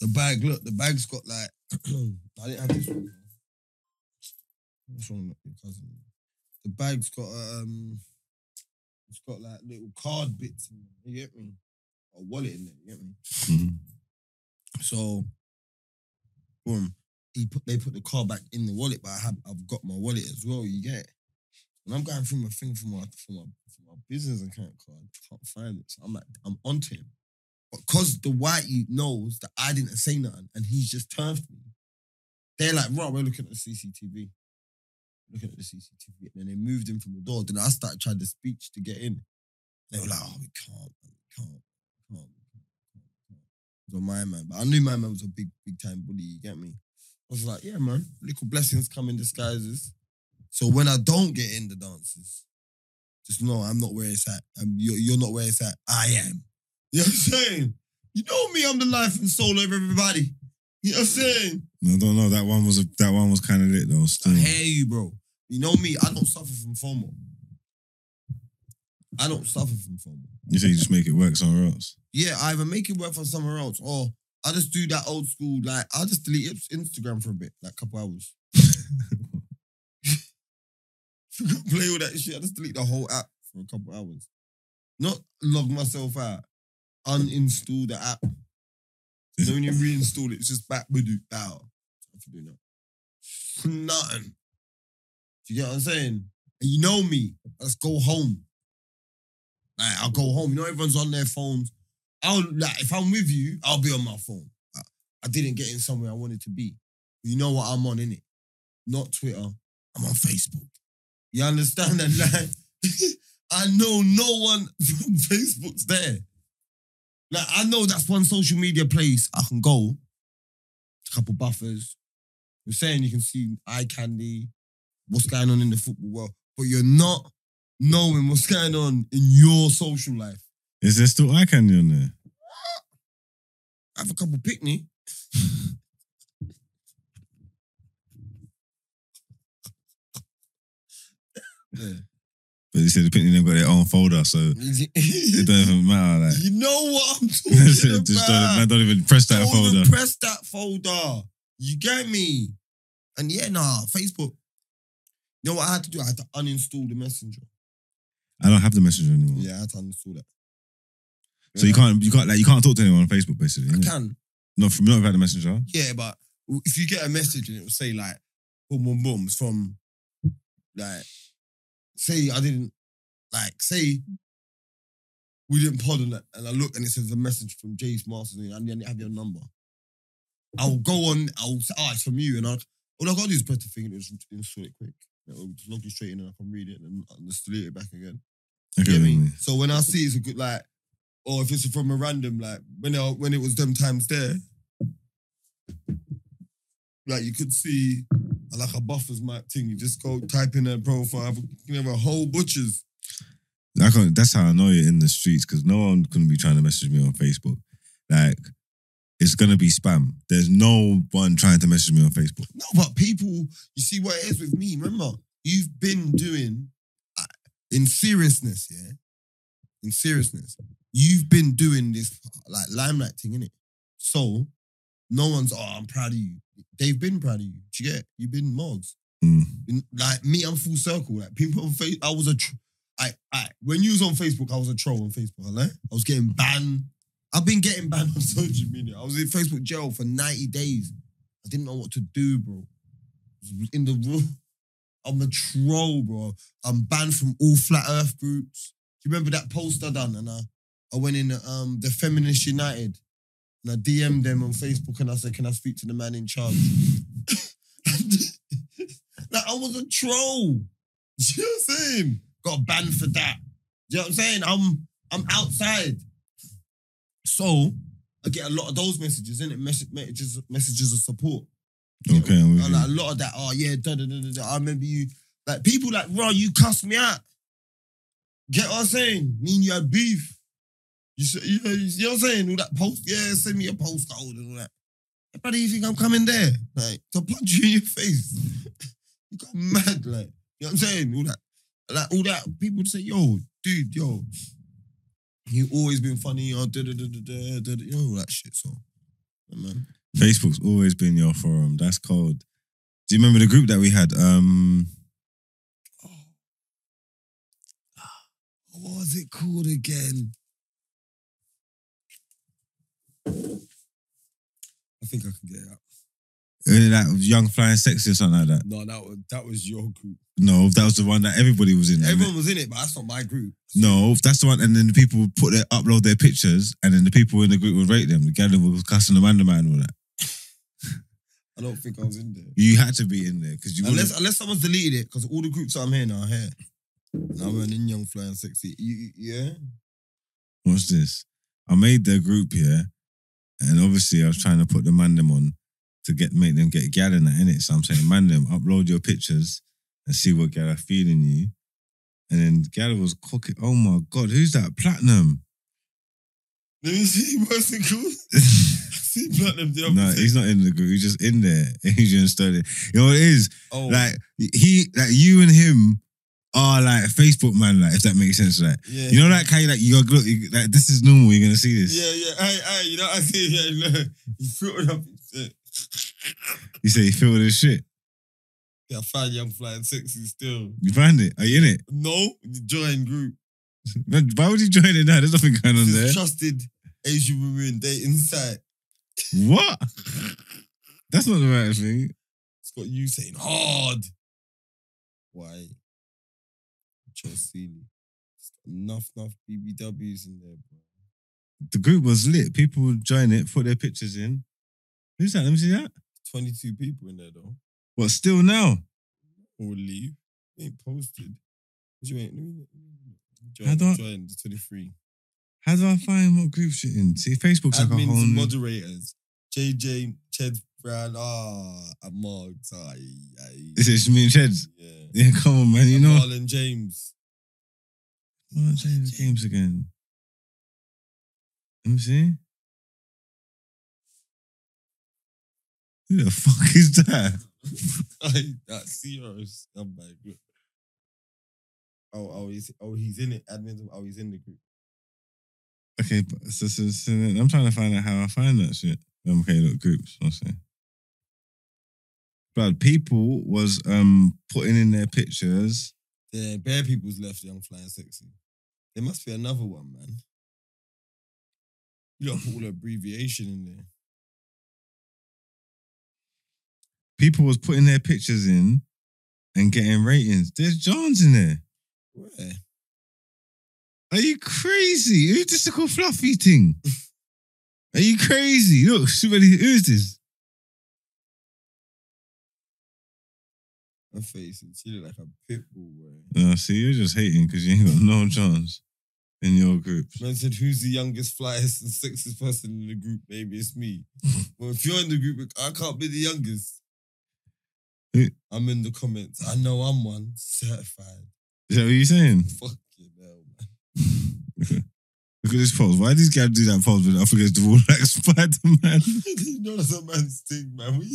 the bag, look, the bag's got like, I didn't have this one. What's wrong with your cousin? The bag's got um, it's got like little card bits in there. You get me? A wallet in there. You get me? Mhm. So, boom. He put they put the card back in the wallet, but I have I've got my wallet as well. You get it? And I'm going through my thing for my for my for my business account card. Can't find it. So I'm like, I'm onto him. But cause the whitey knows that I didn't say nothing and he's just turned me, they're like, right, we're looking at the CCTV. Looking at the CCTV. And then they moved him from the door. Then I started trying to speech to get in. They were like, oh, we can't, man. We can't. We can't. Can't. My man. But I knew my man was a big, big time bully, you get me? I was like, yeah, man. Little blessings come in disguises. So when I don't get in the dances, just know I'm not where it's at. I'm, you're, you're not where it's at. I am. You know what I'm saying? You know me, I'm the life and soul of everybody. You know what I'm saying? No, I don't know. That one was a, that one was kind of lit though. Still, I hear you, bro. You know me, I don't suffer from FOMO. I don't suffer from FOMO. you say you just make it work somewhere else. Yeah, I either make it work for somewhere else or I just do that old school, like, I'll just delete Instagram for a bit, like a couple hours. Play all that shit. I just delete the whole app for a couple hours. Not log myself out. Uninstall the app. Then when you reinstall it, it's just back out. For doing that. Nothing. Do you get what I'm saying? And you know me. Let's go home. Like, I'll go home. You know, everyone's on their phones. I'll like if I'm with you, I'll be on my phone. I, I didn't get in somewhere I wanted to be. You know what I'm on, innit? Not Twitter. I'm on Facebook. You understand that? Like, I know no one from Facebook's there. Like, I know that's one social media place I can go. A couple buffers. You're saying you can see eye candy, what's going on in the football world, but you're not knowing what's going on in your social life. Is there still eye candy on there? I have a couple picnic. yeah. But they said the they've got their own folder, so it don't even matter. Like, you know what I'm talking just about. don't, man, don't even press that Don't even folder. press that folder. You get me? And yeah, nah, Facebook. You know what I had to do? I had to uninstall the messenger. I don't have the messenger anymore. Yeah, I had to uninstall that. So you can't, you can't, like, you can't talk to anyone on Facebook, basically. I can. No, from not about the messenger. Yeah, but if you get a message and it will say like boom boom boom, it's from like say I didn't like say we didn't pod on that and I look and it says a message from Jace Masters and I didn't have your number. I'll go on, I'll say, oh, it's from you, and I'll all I gotta do is press the thing and just install it quick. It'll just log you straight in and I can read it and just delete it back again. Okay, You get me? then. So when I see it's a good like, or if it's from a random like when it, when it was them times there, like you could see like a buffers map thing. You just go type in their profile. You have a whole butchers. I can't, that's how I know you're in the streets because no one can be trying to message me on Facebook. Like, it's gonna be spam. There's no one trying to message me on Facebook. No, but people, you see what it is with me. Remember, you've been doing uh, in seriousness, yeah. In seriousness, you've been doing this like limelight thing, innit? So no one's oh, I'm proud of you. They've been proud of you. Do you get? You've been mogs. Mm. Like me, I'm full circle. Like people on Facebook, I was a. Tr- I, I when you was on Facebook, I was a troll on Facebook. I, I was getting banned. I've been getting banned on social media. I was in Facebook jail for 90 days. I didn't know what to do, bro. In the room. I'm a troll, bro. I'm banned from all flat Earth groups. Do you remember that post I done? And I, I went in um the Feminist United and I DM'd them on Facebook and I said, "Can I speak to the man in charge?" like I was a troll. Do you know what I'm saying? Got banned for that. Do you know what I'm saying? I'm I'm outside. So I get a lot of those messages, innit? Mess- messages, messages of support. Okay, with And like, a lot of that, oh yeah, da, da, da, da, da. I remember you, like people like, bro, you cussed me out. Get what I'm saying? Mean you had beef. You, you, know, you know what I'm saying? All that post, yeah, send me a postcode and all that. Hey, brother, you think I'm coming there? Like, to punch you in your face. you got mad, like, you know what I'm saying? All that, like, all that, people would say, yo, dude, yo, you always been funny, or da da da da da da, da, you know, all that shit, so, yeah, man. Facebook's always been your forum. That's cold. Do you remember the group that we had? Um, What was it called again? I think I can get it up. uh, that young flying sexy or something like that. No, that was that was your group. No, that was the one that everybody was in. Everyone was in it, but that's not my group. No, that's the one. And then the people would put their upload their pictures, and then the people in the group would rate them. The gal was cussing the man, the man, and all that. I don't think I was in there. You had to be in there because you. Unless wouldn't- unless someone's deleted it, because all the groups I'm now are here. And I'm in young flying sexy. You, you- yeah. What's this? I made the group here, and obviously I was trying to put the man them on to get make them get gal in that innit. So I'm saying, man them, upload your pictures and see what gal are feeling you. And then gal was cooking. Oh my god, who's that? Platinum. Let me see what's it called. see platinum the no, he's not in the group. He's just in there. He's just started. You know what it is? Oh, Like he, like you and him are like Facebook man. Like if that makes sense. Like yeah. you know that kind of like you look you- like this is normal. You're gonna see this. Yeah, yeah. Hey, hey, you know what I see? Yeah. You filled up. You say you feel this shit. Yeah, I found young flying sexy still. You find it? Are you in it? No, join group. Man, Why would you join it now? There's nothing going on there. trusted Asian women dating site. What? That's not the right thing. It's got you saying hard. Why? Chelsea. Enough, enough BBWs in there, bro. The group was lit. People would join it, put their pictures in. Who's that? Let me see that. 22 people in there though. What? Still now? Or leave. They ain't posted. What you ain't? Let me, let How join, do I- join the 23. How do I find what group shit in? See, Facebook's like a Admins whole new. moderators. JJ, Ched, Brown, ah, and Marks. Aye, aye. Is it me and Cheds? Yeah. Yeah, come on, man. You And know. Marlon James. I saying the games again? Let me see. Who the fuck is that? Serious. I'm like, look. Oh, oh, he's, oh, he's in it. Admins, oh, he's in the group. Okay, so, so, so I'm trying to find out how I find that shit. Okay, look, groups. I'll say. But people was um putting in their pictures. Yeah, bare people's left young flying sexy. There must be another one, man. You don't put all the abbreviation in there. people was putting their pictures in and getting ratings. There's Johns in there. Where? Are you crazy? Who's this little fluffy thing? Are you crazy? Look, somebody, who's this? Her face, and she look like a pit bull, bro. Uh, see, you're just hating because you ain't got no chance in your group. Man said, "Who's the youngest, flyest, and sexiest person in the group? Maybe it's me." well, if you're in the group, I can't be the youngest. Who? I'm in the comments. I know I'm one certified. Is that what you're saying? Fucking hell, man. Look at this pose. Why these guys do that pose when against the wall like Spider Man? you know that's a man's thing, man. What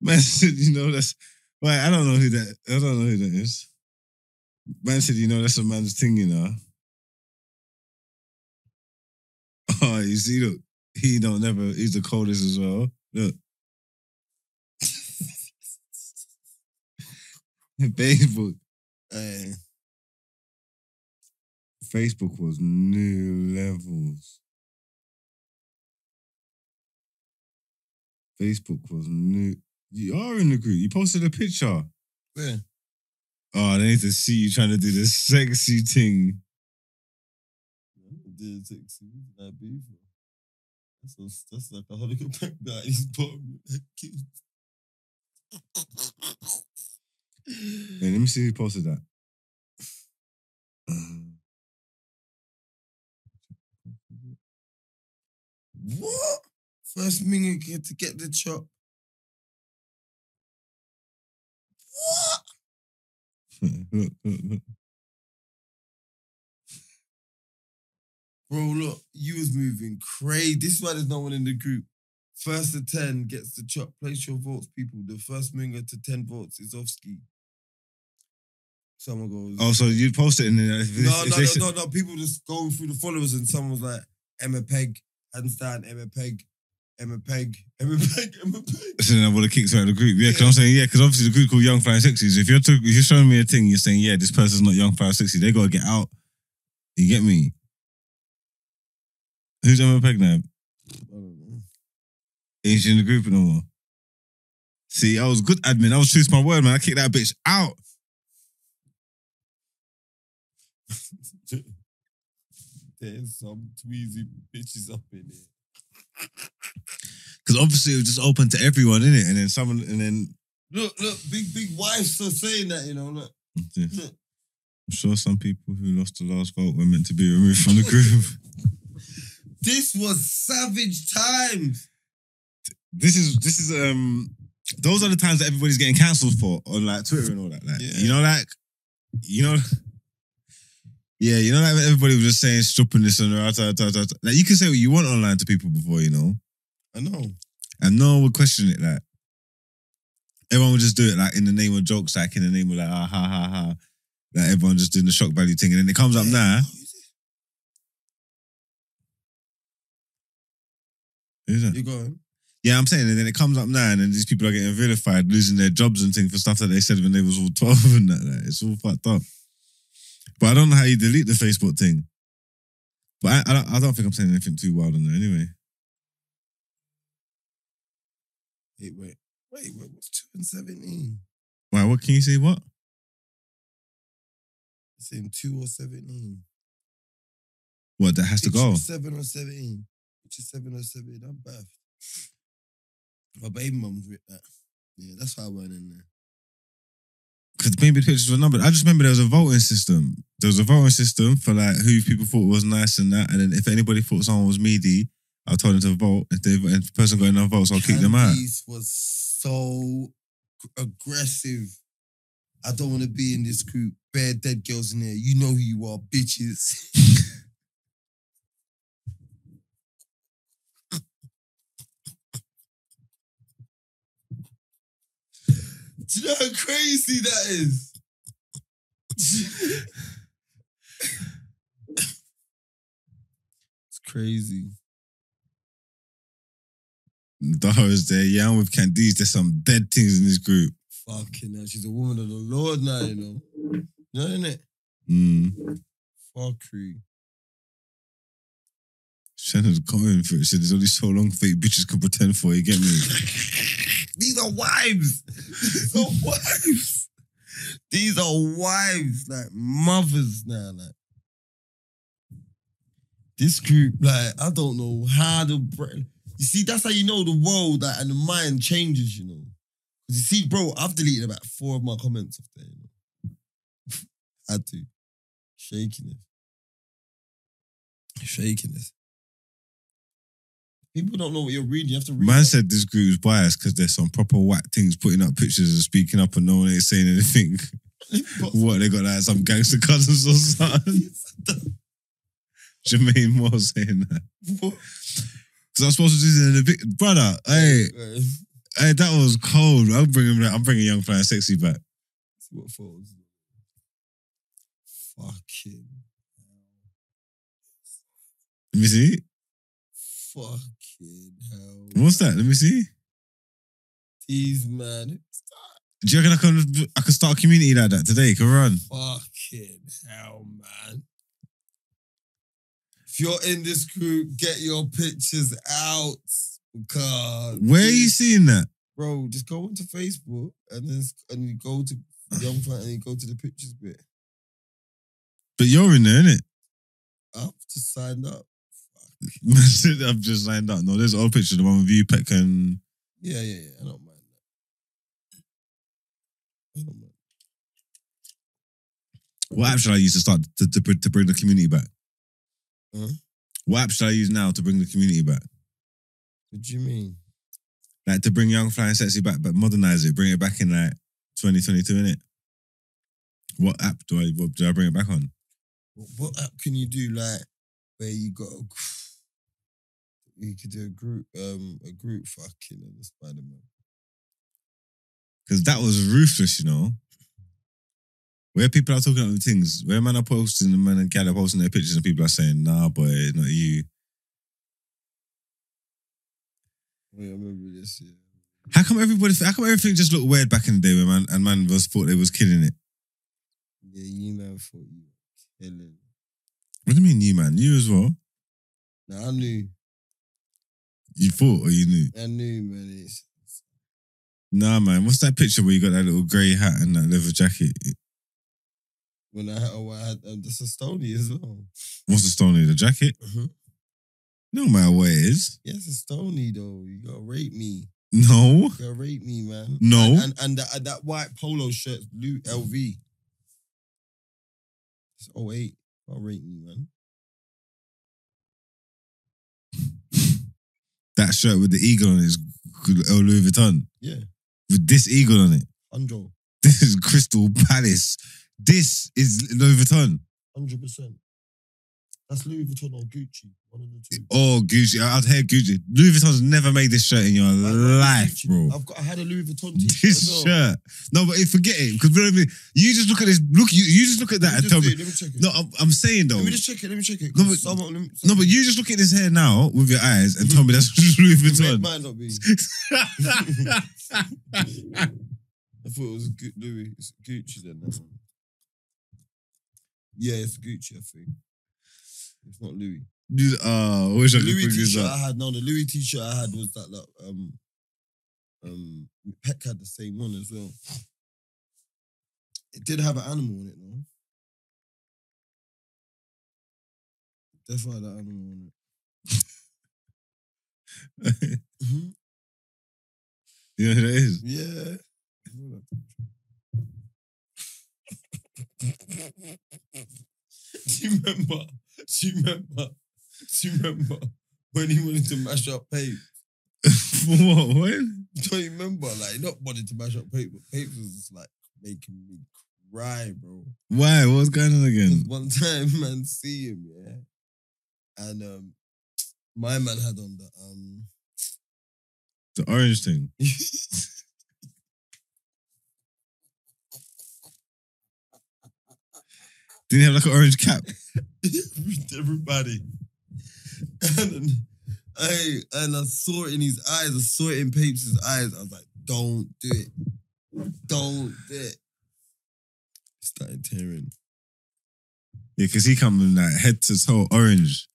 Man said, you know, that's right. I don't know who that. I don't know who that is. Man said, you know, that's a man's thing, you know. Oh, you see, look, he don't never. He's the coldest as well. Look, Facebook. Hey, Facebook was new levels. Facebook was new. You are in the group. You posted a picture. where? Oh, they need to see you trying to do this sexy thing. Did sexy that be? That's, that's like a Hollywood back guy. He's bottom. Wait, let me see who posted that. What? First minute get to get the chop. What? look, look, look. Mm-hmm. Bro, look, you was moving crazy. This is why there's no one in the group. First to 10 gets the chop. Place your votes, people. The first minger to 10 votes is off ski. Someone goes. Oh, so you posted it then if, no, if no, no, no, no. People just going through the followers and someone's like, Emma Peg, hands down, Emma Peg, Emma Peg, Emma Peg, Emma Peg. So then I would have kicked her out of the group. Yeah, because I'm saying, yeah, because obviously the group called Young Sexy. So if you're, to, if you're showing me a thing, you're saying, yeah, this person's not Young Flying Sexy, they got to get out. You get me? Who's Emma Peg now? I don't know. Ain't she in the group no more? See, I was good admin. I was true to my word, man. I kicked that bitch out. There's some tweezy bitches up in there. Because obviously it was just open to everyone, innit? And then someone, and then Look, look, big, big wives are saying that, you know. Look, I'm sure some people who lost the last vote were meant to be removed from the group. this was savage times. this is this is um those are the times that everybody's getting cancelled for on like Twitter and all that. Like Yeah. you know, like you know, yeah, you know, like everybody was just saying stripping this and that. Like you can say what you want online to people before, you know, I know. and no one would question it. Like everyone would just do it like in the name of jokes, like in the name of like ah ha ha ha. Like everyone just doing the shock value thing, and then it comes up now. Who's that? You going? Yeah, I'm saying, and then it comes up now, and then these people are getting vilified, losing their jobs and things for stuff that they said when they was all 12 and that. Like, it's all fucked up. But I don't know how you delete the Facebook thing. But I, I, don't, I don't think I'm saying anything too wild on there anyway. Wait, wait, wait, wait. What's two and seventeen? Why? What can you say? What? It's in two or seventeen. What? That has to Picture go. Seven or seventeen. Picture seven or seventeen. I'm bath. My baby mum's with that. Yeah, that's why I went in there. Because maybe the pictures were numbered. I just remember there was a voting system. There was a voting system for like who people thought was nice and that. And then if anybody thought someone was meaty, I told them to vote. If, they, if the person got enough votes, I'll kick them out. Was so aggressive. I don't want to be in this group. Bare dead girls in there. You know who you are, bitches. Do you know how crazy that is? it's crazy. Dara's there. Yeah, I'm with Candice. There's some dead things in this group. Fucking hell, she's a woman of the Lord now, you know. You know, innit? Mm. Fuckery. Shannon's going for it. Said there's only so long fake bitches can pretend for. You get me? These are wives. These are wives. These are wives, like mothers now. Like this group, like I don't know how the you see. That's how you know the world like, and the mind changes. You know, you see, bro. I've deleted about four of my comments off there. You know, had to shakiness, shakiness. People don't know what you're reading. You have to read. Man that. said this group is biased because there's some proper whack things putting up pictures and speaking up and no one ain't saying anything. What, they got like some gangster cousins or something? Jermaine Moore saying that. Because I'm supposed to do this in a bit. Brother, hey, hey, that was cold. I'm bringing, I'm bringing Young Fly Sexy back. what photos. Fucking Let me see. hell. What's that? Let me see. These man. Do you reckon I can, I can start a community like that today? Can run? Fucking hell, man. If you're in this group, get your pictures out. Because Where are you seeing that? bro, just go onto Facebook and then and you go to Young Fan and you go to the pictures bit. But you're in there, innit? I've just signed up. I've just signed up. No, there's an old picture, the one with you, Peck, and Yeah, yeah, yeah. I don't mind that. I don't mind. what app should I use to start to, to, bring- to bring the community back? Huh? What app should I use now to bring the community back? What do you mean? Like to bring Young Fly and Sexy back, but modernize it, bring it back in like 2022, innit? What app do I what, do I bring it back on? What, what app can you do like where you got a, you could do a group um a group fucking and the Spider Man. Because that was ruthless, you know. Where people are talking about things, where man are posting and man and gal are posting their pictures and people are saying, nah, boy, not you. Yeah, I remember this. Yeah. How come everybody? How come everything just looked weird back in the day when man and man was thought they was killing it? Yeah, you man thought you were killing. What do you mean, you man? You as well? Now I knew, You thought or you knew? I knew, man. It's, Nah, man. What's that picture where you got that little grey hat and that leather jacket? when I had, oh, I had um, that's a Stony as well. What's the stony? The jacket? Mhm. No matter what it is. Yeah, it's a Stony though. You gotta rate me. No. You gotta rate me, man. No. And and, and that, that white polo shirt, Lu- LV. It's 08. I'll rate me, man. That shirt with the eagle on it is oh, Louis Vuitton. Yeah. With this eagle on it. Andro. This is Crystal Palace. This is Louis Vuitton. 100%. That's Louis Vuitton or Gucci. One of the two. Oh, Gucci. I'd hear Gucci. Louis Vuitton's never made this shirt in your life, bro. I've got. I had a Louis Vuitton t-shirt. This well. shirt. No, but forget it. Because you know what I mean? You just look at this. Look, you, you just look at that Let me and tell me. it, Let me check it. No, I'm, I'm saying though. Let me just check it. Let me check it. No, but- Someone, let me, No, but you just look at this hair now with your eyes and tell me that's Louis It Vuitton. might not be. I thought it was Gu- Louis. It's Gucci then. That one. Yeah, it's Gucci. I think it's not Louis. You- uh, I wish I could Louis t-shirt. I had. No, the Louis t-shirt I had was that. Like, um, um, Peck had the same one as well. It did have an animal on it, though. Definitely had an animal on it. Mhm. you know who that is? Yeah. Do you remember? Do you remember? Do you remember when he wanted to mash up Pape? what? When? Do you remember? Like, not wanting to mash up Pape, but Pape was just like making me cry, bro. Why? What was going on again? One time, man, see him, yeah, and um, my man had on the um, The orange thing. Didn't he have like an orange cap? everybody. And I and I saw it in his eyes. I saw it in Papes' eyes. I was like, "Don't do it, don't do it." Started tearing. Yeah, because he come in like head to toe orange.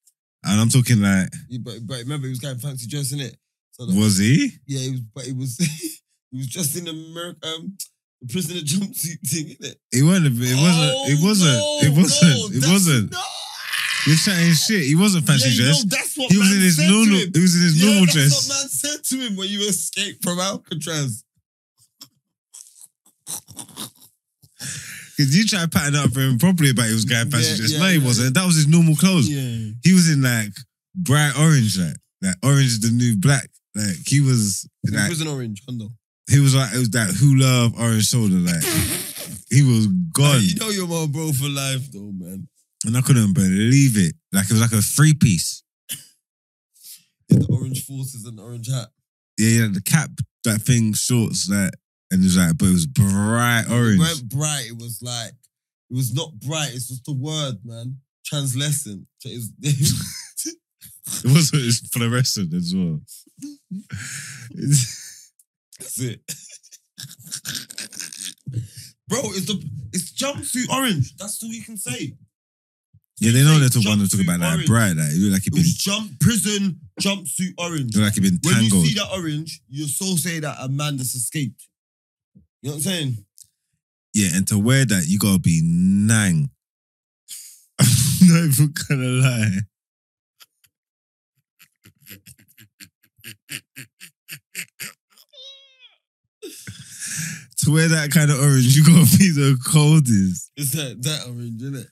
And I'm talking like, Yeah, but, but remember, he was getting fancy dress in it. So the, was he? yeah, he was, but he was, he was just in the American um, the prisoner jumpsuit thing, innit? It wasn't. It wasn't. Oh, it wasn't. no, it wasn't. no, it wasn't. not- You're chatting shit. He wasn't fancy yeah, dress. No, that's what he was in his to normal. He was in his yeah, normal that's dress. what man said to him when you escaped from Alcatraz. Because you tried patting up for him properly about he was going fancy Yeah, dress. yeah, no, he wasn't. That was his normal clothes. Yeah. He was in like bright orange, like like orange is the new black. Like he was like prison orange, Hondo. he was like it was that hula orange shoulder. Like he was gone, You know you're my bro for life, though, man. And I couldn't believe it. Like it was like a three piece. In the orange forces and the orange hat. Yeah, yeah, the cap, that thing, shorts, that, and it was like, but it was bright orange. It weren't bright. It was like, it was not bright. It's just a word, man. Translucent. It was- It wasn't it was fluorescent as well. It's- That's it. Bro, it's the it's jumpsuit orange. That's all you can say. Yeah, they know they're talking, want to talk about like orange. bright. Like it looked like It been, jump prison jumpsuit orange. like been When you see that orange, you so say that a man that's escaped. You know what I'm saying? Yeah, and to wear that, you gotta be nang. I'm not even gonna lie. to wear that kind of orange, you gotta be the coldest. It's that that orange, isn't it?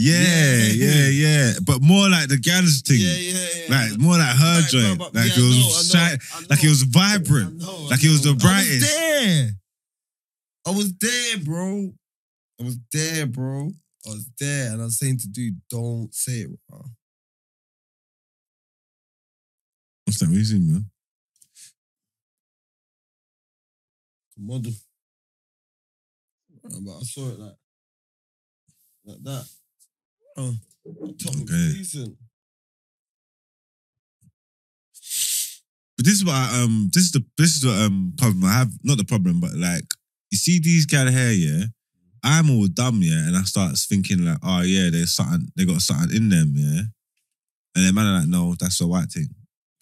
Yeah, Yeah. yeah. But more like the gals thing. Yeah, yeah, yeah. Like more like her bro, joint. like yeah, it was I know, I know, like it was vibrant. I know, Like it was the brightest. I was there. I was there, bro. I was there, bro. I was there, and I was saying to dude, don't say it, bro. What's that reason, man? Model. But I saw it like like that. Oh, top looks Okay. decent. But this is what I, um this is the this is the um problem I have not the problem but like you see these gal hair yeah I'm all dumb yeah and I start thinking like oh yeah there's something they got something in them yeah and then man are like no that's a white thing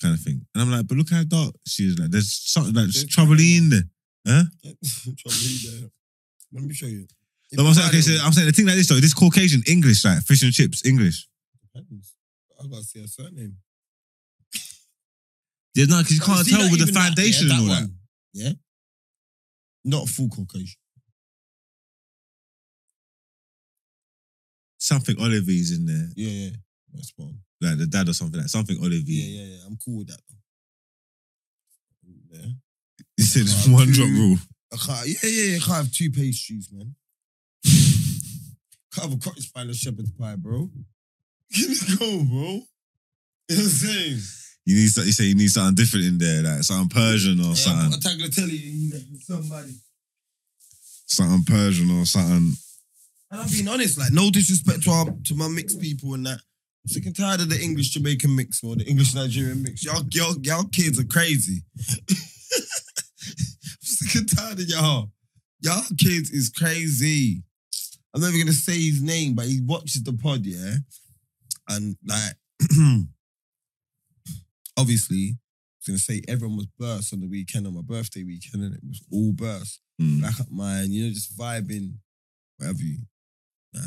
kind of thing and I'm like but look how dark she is like there's something like There's trouble in there huh Trouble in there. Let me show you. No, I'm saying okay so I'm saying the thing like this though this Caucasian English like fish and chips English Depends. I gotta see a surname. yeah no because you can't see tell with the even that- foundation yeah, and all that one. Yeah. Not full Caucasian. something Olivies in there Yeah, yeah. That's one. like the dad or something like something Olivie Yeah, yeah, yeah. I'm cool with that. Though. Yeah. you said it's one drop rule I can't. Yeah, yeah, yeah. I can't have two pastries, man. Can't have a cottage and a shepherd's pie, bro. Give me go, bro. You know what I'm saying? You need so- you say you need something different in there, like something Persian or Yeah, something, put a tagliatelle in there with somebody. something Persian or something. And I'm being honest, like no disrespect to our to my mixed people and that. I'm sick and tired of the English Jamaican mix or the English Nigerian mix. Y'all, y'all, y'all kids are crazy. I'm sick and tired of y'all. Y'all kids is crazy. I'm never gonna say his name, but he watches the pod, yeah. And like, obviously, I was gonna say everyone was burst on the weekend on my birthday weekend, and it was all burst Mm. back up mine, you know, just vibing, whatever you. Nah.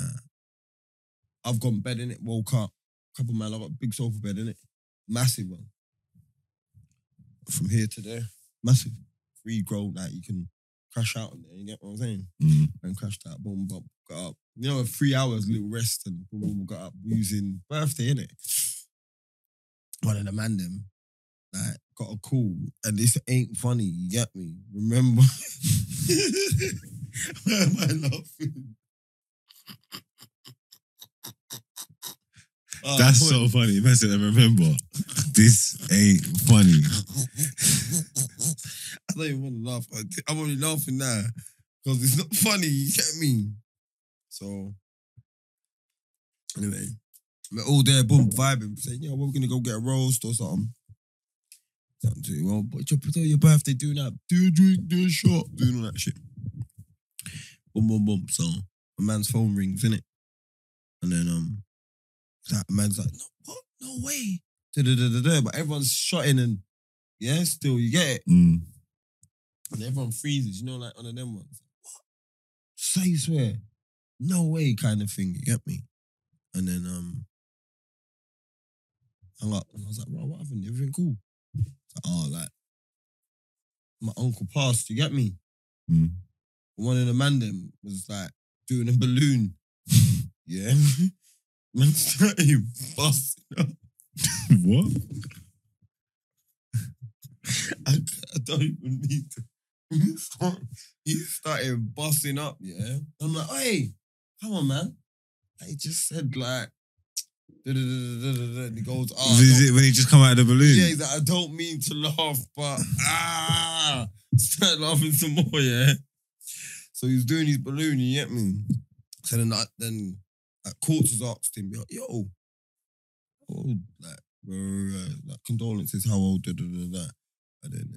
I've gone bed in it, woke up, couple of man, I got a big sofa bed in it, massive one. From here to there, massive. Free grow, like you can crash out on there, you get what I'm saying? Mm. And crashed out, boom, boom, got up. You know, three hours, little rest, and boom, got up using birthday, innit? One of the man them, like, got a call, and this ain't funny, you get me? Remember? Why am I laughing? Oh, That's so funny. Man said, I remember. This ain't funny. I don't even want to laugh. I'm only laughing now because it's not funny. You get me? So, anyway, we're all there, boom, vibing, saying, "Yo, we're gonna go get a roast or something." Something to well, but your, tell your birthday, doing that, do a drink, do a shot, doing all that shit. Boom, boom, boom. So, my man's phone rings, innit? And then um, that man's like, no, what? No way. Da-da-da-da-da. But everyone's shotting and yeah, still you get it. Mm. And everyone freezes, you know, like one of them ones. What? Say you swear. No way kind of thing, you get me? And then um up and I was like, bro, what happened? Everything cool? Like, oh, like my uncle passed, you get me? Mm. One of the man them was like doing a balloon. yeah. Man started busting up. what? I, I don't even need to. He started busting up, yeah. I'm like, hey, come on, man. He just said like, da-da-da-da-da-da. and he goes, oh, I Is it when he just come out of the balloon? yeah, he's like, I don't mean to laugh, but ah, start laughing some more, yeah. So he's doing his balloon, you get me? So then, I, then like, courts has asked him, yo, yo, how old, like, uh, like condolences, how old, da da da da. And then,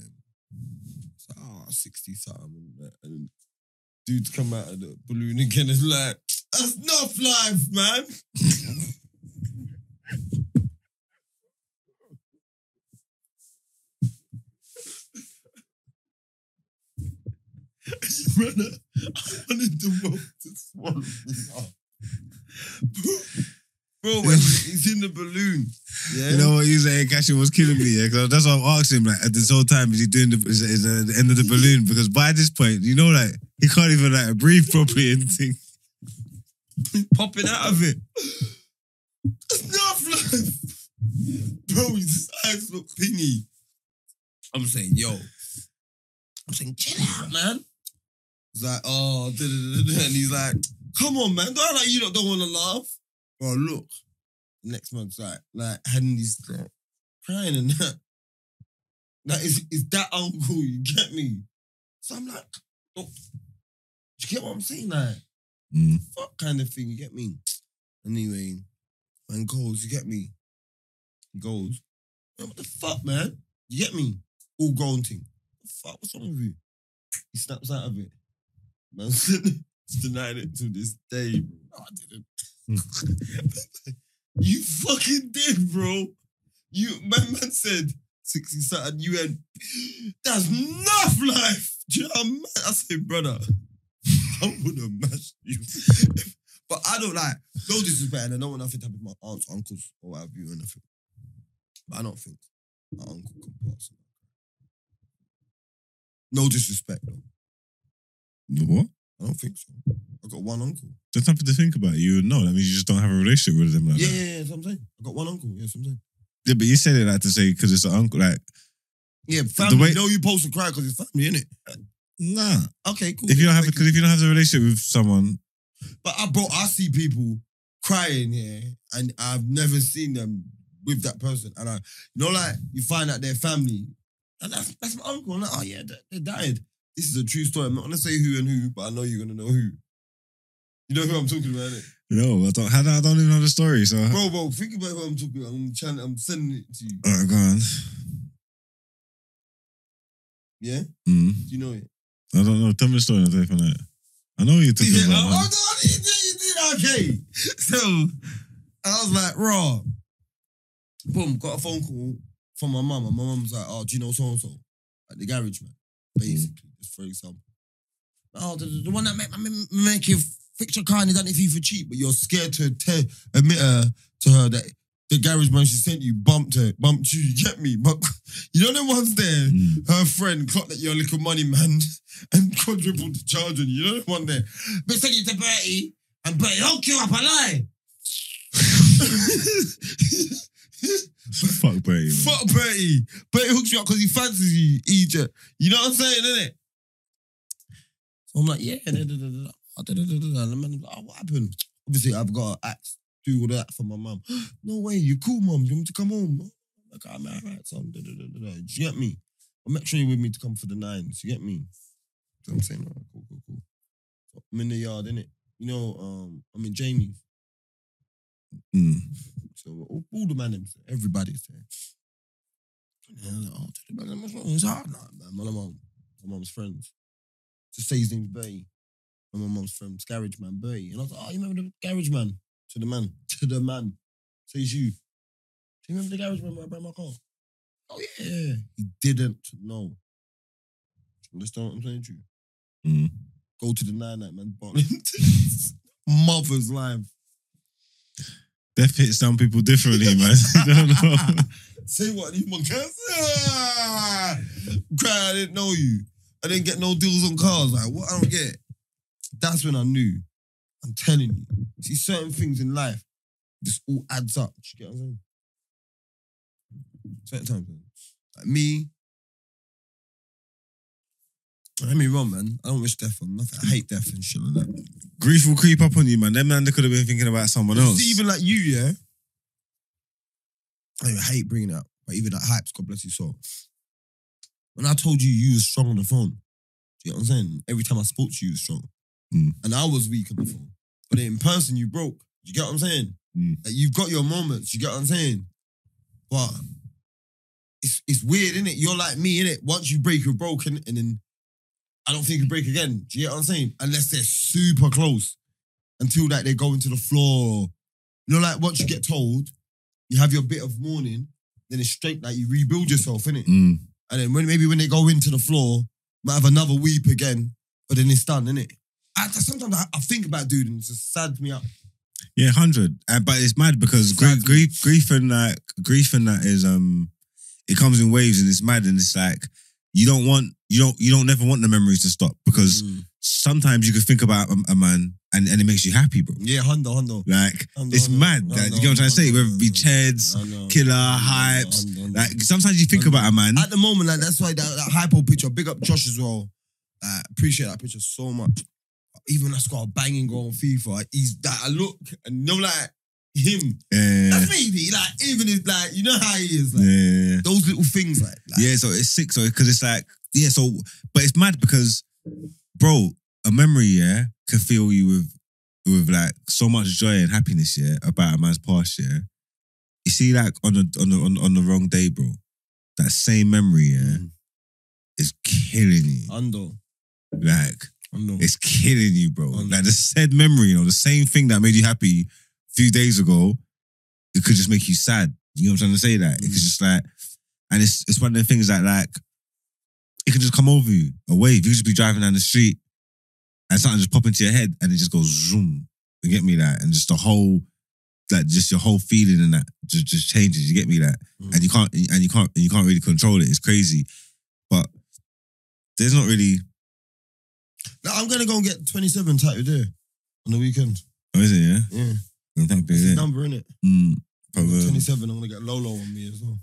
um, it's like, oh, 60 something. And, and then dudes come out of the balloon again and like, that's enough life, man. I wanted the world to swallow me up. Bro, when he's in the balloon. Yeah. You know what you saying? Cashin was killing me, yeah. 'cause that's why I'm asking him. Like at this whole time, is he doing the is, is uh, the end of the balloon? Because by this point, you know, like he can't even like breathe properly and think. popping out of it. Enough life. Bro, his eyes look pingy. I'm saying, yo. I'm saying, chill out, man. He's like, oh, da, da, da, da. and he's like, come on, man. Don't like you don't want to laugh. Bro, look. Next month's like, like, and he's like, crying and that. That is, is that uncle, you get me? So I'm like, oh, you get what I'm saying? Like, Mm. fuck kind of thing, you get me? Anyway, man goes, you get me? He goes, man, what the fuck, man? You get me? All grown thing. What the fuck, what's wrong with you? He snaps out of it. Man, denying it to this day, bro. No, I didn't. Hmm. you fucking did, bro. You, my man said 60 something, you went, that's enough life. Do you know what I mean? I said, brother, I would have mashed you. but I don't like, no disrespect, and I don't want nothing to happen to my aunts, uncles, or whatever you or nothing. But I don't think my uncle can pass. No disrespect, though. What? I don't think so. I got one uncle. There's nothing to think about. You know. That means you just don't have a relationship with them like Yeah, that. yeah, yeah, that's what I'm saying. I got one uncle. Yeah, that's what I'm saying. Yeah, but you said it like to say because it's an uncle. Like, Yeah, family. way- you know you post to cry because it's family, innit? nah. Okay, cool. If you don't have, because if you don't have a relationship with someone, But I bro, I see people crying here, and I've never seen them with that person. And I, you know, like you find out their family, and that's that's my uncle. I'm like, oh yeah, they, they died. This is a true story. I'm not gonna say who and who, but I know you're gonna know who. You know who I'm talking about, innit? no, I don't. I don't, I don't even know the story. So, Bro, bro, think about who I'm talking about. I'm trying. I'm sending it to you. all right, go on. Yeah, Mm. do you know it? I don't know. Tell me the story. I'll tell you from there. I know you're talking Yeah, about. oh, no, you did, you did, okay. So I was like, raw. Boom, got a phone call from my mum, and my mum was like, oh, do you know so and so? at the garage man, basically, just for example. Oh, the, the one that make, make, you fix your car and he done it for you for cheap, but you're scared to tell, admit her to her that the garage man she sent you bumped her, bumped you, you get me? But you know the ones there, Mm. her friend clocked that you're a little money man and quadrupled the charge on you. You know the one there? But send you to Bertie and Bertie hook you up A lie. Fuck man. Fuck Bertie. Bertie hooks you up because he fancies you, Egypt. You know what I'm saying, innit? I'm like, yeah. Da, da, da, da. And the man's like, oh, what happened? Obviously, I've got to act, do all that for my mum. no way, you cool, mum. You want me to come home? Like, I'm all right, son. Da, da, da, da, da. Do you get me? I'll make sure you're with me to come for the nines. You get me? Do I'm saying? All right, cool, cool, cool. So I'm in the yard, innit? You know, um, I'm in Jamie's. Mm. So all, all the man, everybody's there. And I was like, oh, what's wrong? It's hard, man. My mum, my mum's friends. To say his name's Bertie. And my mum's friend's garage man, Bertie. And I was like, oh, you remember the garage man? to the man, to the man. Says you. Do you remember the garage man when I brought my car? Oh yeah. He didn't know. Understand what I'm saying to you? Mm. Go to the nine night man. Mother's life. Death hits some people differently, man. Don't know. Say what You monkeys? Ah! Cry, I didn't know you. I didn't get no deals on cars. Like, what? I don't get. That's when I knew. I'm telling you. See, certain things in life, this all adds up. You get what I'm saying? Certain times, man. Like me. Don't get me wrong, man. I don't wish death on nothing. I hate death and shit like that. Grief will creep up on you, man. Them man, they could have been thinking about someone else. See, even like you, yeah. I hate bringing it up, but even like hypes, God bless you soul. When I told you you was strong on the phone, do you know what I'm saying? Every time I spoke to you, you was strong. Mm. And I was weak on the phone. But in person, you broke. You get what I'm saying? Mm. Like, you've got your moments, you get what I'm saying? But it's it's weird, isn't it? You're like me, innit? Once you break, you're broken, and then I don't think you break again. Do you get what I'm saying? Unless they're super close. Until like they go into the floor. You know, like once you get told, you have your bit of mourning, then it's straight like you rebuild yourself, innit? Mm. And then when maybe when they go into the floor, might have another weep again, but then it's done, innit? I, sometimes I, I think about dude and it just sads me up. Yeah, hundred. Uh, but it's mad because grief, grief, grief, and like grief and that is um, it comes in waves and it's mad and it's like you don't want you don't you don't never want the memories to stop because Mm. sometimes you can think about a, a man and, and it makes you happy, bro. Yeah, hundo, hundo. Like it's mad. Like, you know what I'm trying to say? Whether it be. Cheds, Killer, Hypes. Like sometimes you think about a man. At the moment, like that's why that, that hypo picture, big up Josh as well. Uh, appreciate that picture so much. Even that's got a banging goal on FIFA, he's that I look and know like him. Yeah, That's me. Like even if like you know how he is, like yeah. those little things, like, like Yeah, so it's sick. So because it's like, yeah, so but it's mad because, bro, a memory, yeah, can fill you with with like so much joy and happiness, yeah, about a man's past, yeah. You see, like on the on the on, on the wrong day, bro, that same memory, yeah, Mm. is killing you. Undo, Like undo. it's killing you, bro. Mm. Like the said memory, you know, the same thing that made you happy a few days ago, it could just make you sad. You know what I'm trying to say? That Mm. just like, and it's it's one of the things that like, it could just come over you, a wave. You could just be driving down the street, and something just pop into your head, and it just goes zoom. You get me that, and just the whole, like, just your whole feeling and that just just changes. You get me that, Mm. and you can't and you can't and you can't really control it. It's crazy, but there's not really. Like, I'm gonna go and get 27 tattooed there on the weekend. Oh, is it? Yeah. Yeah, that's yeah. number in it. Mm, um, 27. I'm gonna get Lolo on me as well.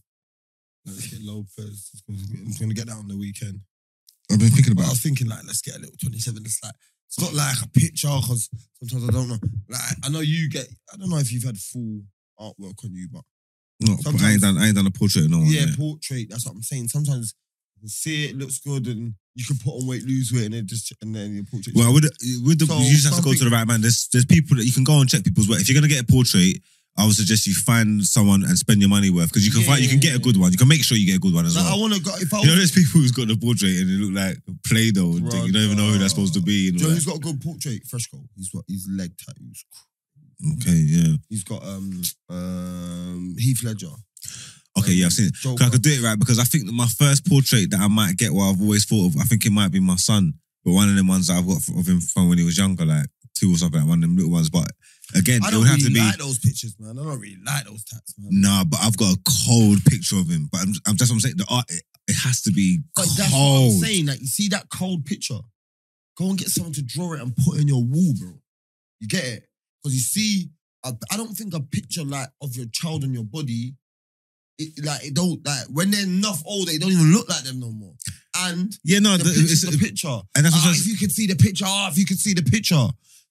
Let's get Lopez. I'm gonna get that on the weekend. I've been thinking But I about. was thinking like, let's get a little 27. It's like it's not like a picture because sometimes I don't know. Like I know you get. I don't know if you've had full artwork on you, but No, but I ain't done. I ain't done a portrait of no one. yeah, yet. portrait. That's what I'm saying. Sometimes you see it, it looks good, and you can put on weight, lose weight, and then just and then your portrait. Well, with the, with the So you just have to go to the right man. There's there's people that you can go and check people's work. If you're gonna get a portrait, I would suggest you find someone and spend your money worth because you can find you can get a good one. You can make sure you get a good one as Like, I want to go. If I You know, there's people who's got the portrait and they look like Play-Doh. and. You don't even know who they're supposed to be. You know who's got a good portrait? Freshco. He's got his leg tattoos. Okay, yeah. He's got um um Heath Ledger. Okay, yeah, I've seen it. Joker. I could do it right because I think that my first portrait that I might get, what I've always thought of, I think it might be my son, but one of the ones that I've got of him from when he was younger, like two or something, like one of them little ones. But again, I it don't would have really to be. I don't like those pictures, man. I don't really like those tats, man. Nah, but I've got a cold picture of him. But I'm, I'm just what I'm saying. The art, it, it has to be But cold. that's what I'm saying. Like, you see that cold picture? Go and get someone to draw it and put it in your wall, bro. You get it? Because you see, I, I don't think a picture like of your child and your body, it, like it don't like when they're enough older, it don't even look like them no more. And Yeah, no, the the, picture's it's, the picture. and that's what Ah, I'm if you could see the picture, ah, if you could see the picture,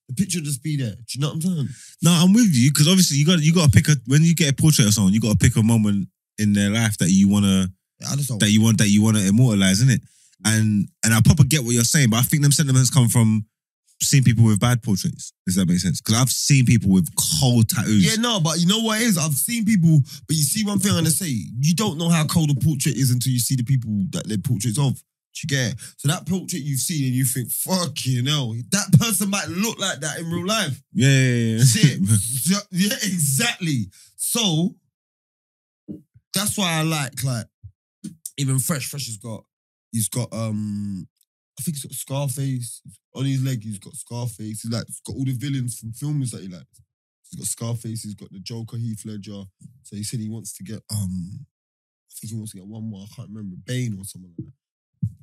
the picture just be there. Do you know what I'm saying? no, I'm with you because obviously you got you got to pick a when you get a portrait of someone, you got to pick a moment in their life that you wanna I just don't. that you want that you want to immortalize, isn't it? And and I proper get what you're saying, but I think them sentiments come from seeing people with bad portraits. Does that make sense? Because I've seen people with cold tattoos. Yeah, no, but you know what it is? I've seen people, but you see one thing I'm gonna say, you don't know how cold a portrait is until you see the people that they're portraits of. You get it? So that portrait you've seen and you think, fuck you know, that person might look like that in real life. Yeah, yeah, yeah. Shit. yeah, yeah, exactly. So that's why I like like even Fresh. Fresh has got he's got um I think he's got Scarface on his leg. He's got Scarface. He's like he's got all the villains from films that he likes. He's got Scarface. He's got the Joker, Heath Ledger. So he said he wants to get um I think he wants to get one more. I can't remember Bane or something like that.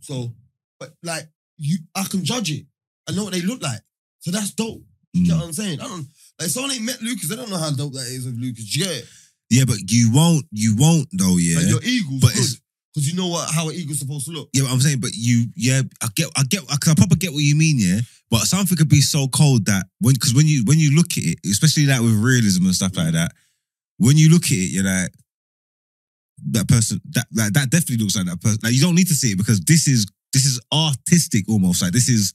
So, but like you, I can judge it. I know what they look like. So that's dope. You get Mm. what I'm saying? I don't like someone ain't met Lucas. They don't know how dope that is of Lucas. You get it? Yeah, but you won't, you won't though, yeah. Like your eagle's But good because you know what how an eagle's supposed to look. Yeah, but I'm saying, but you, yeah, I get, I get, I, I proper get what you mean, yeah. But something could be so cold that when, because when you when you look at it, especially like with realism and stuff like that, when you look at it, you're like, that person, that like that definitely looks like that person. Like you don't need to see it because this is this is artistic almost. Like this is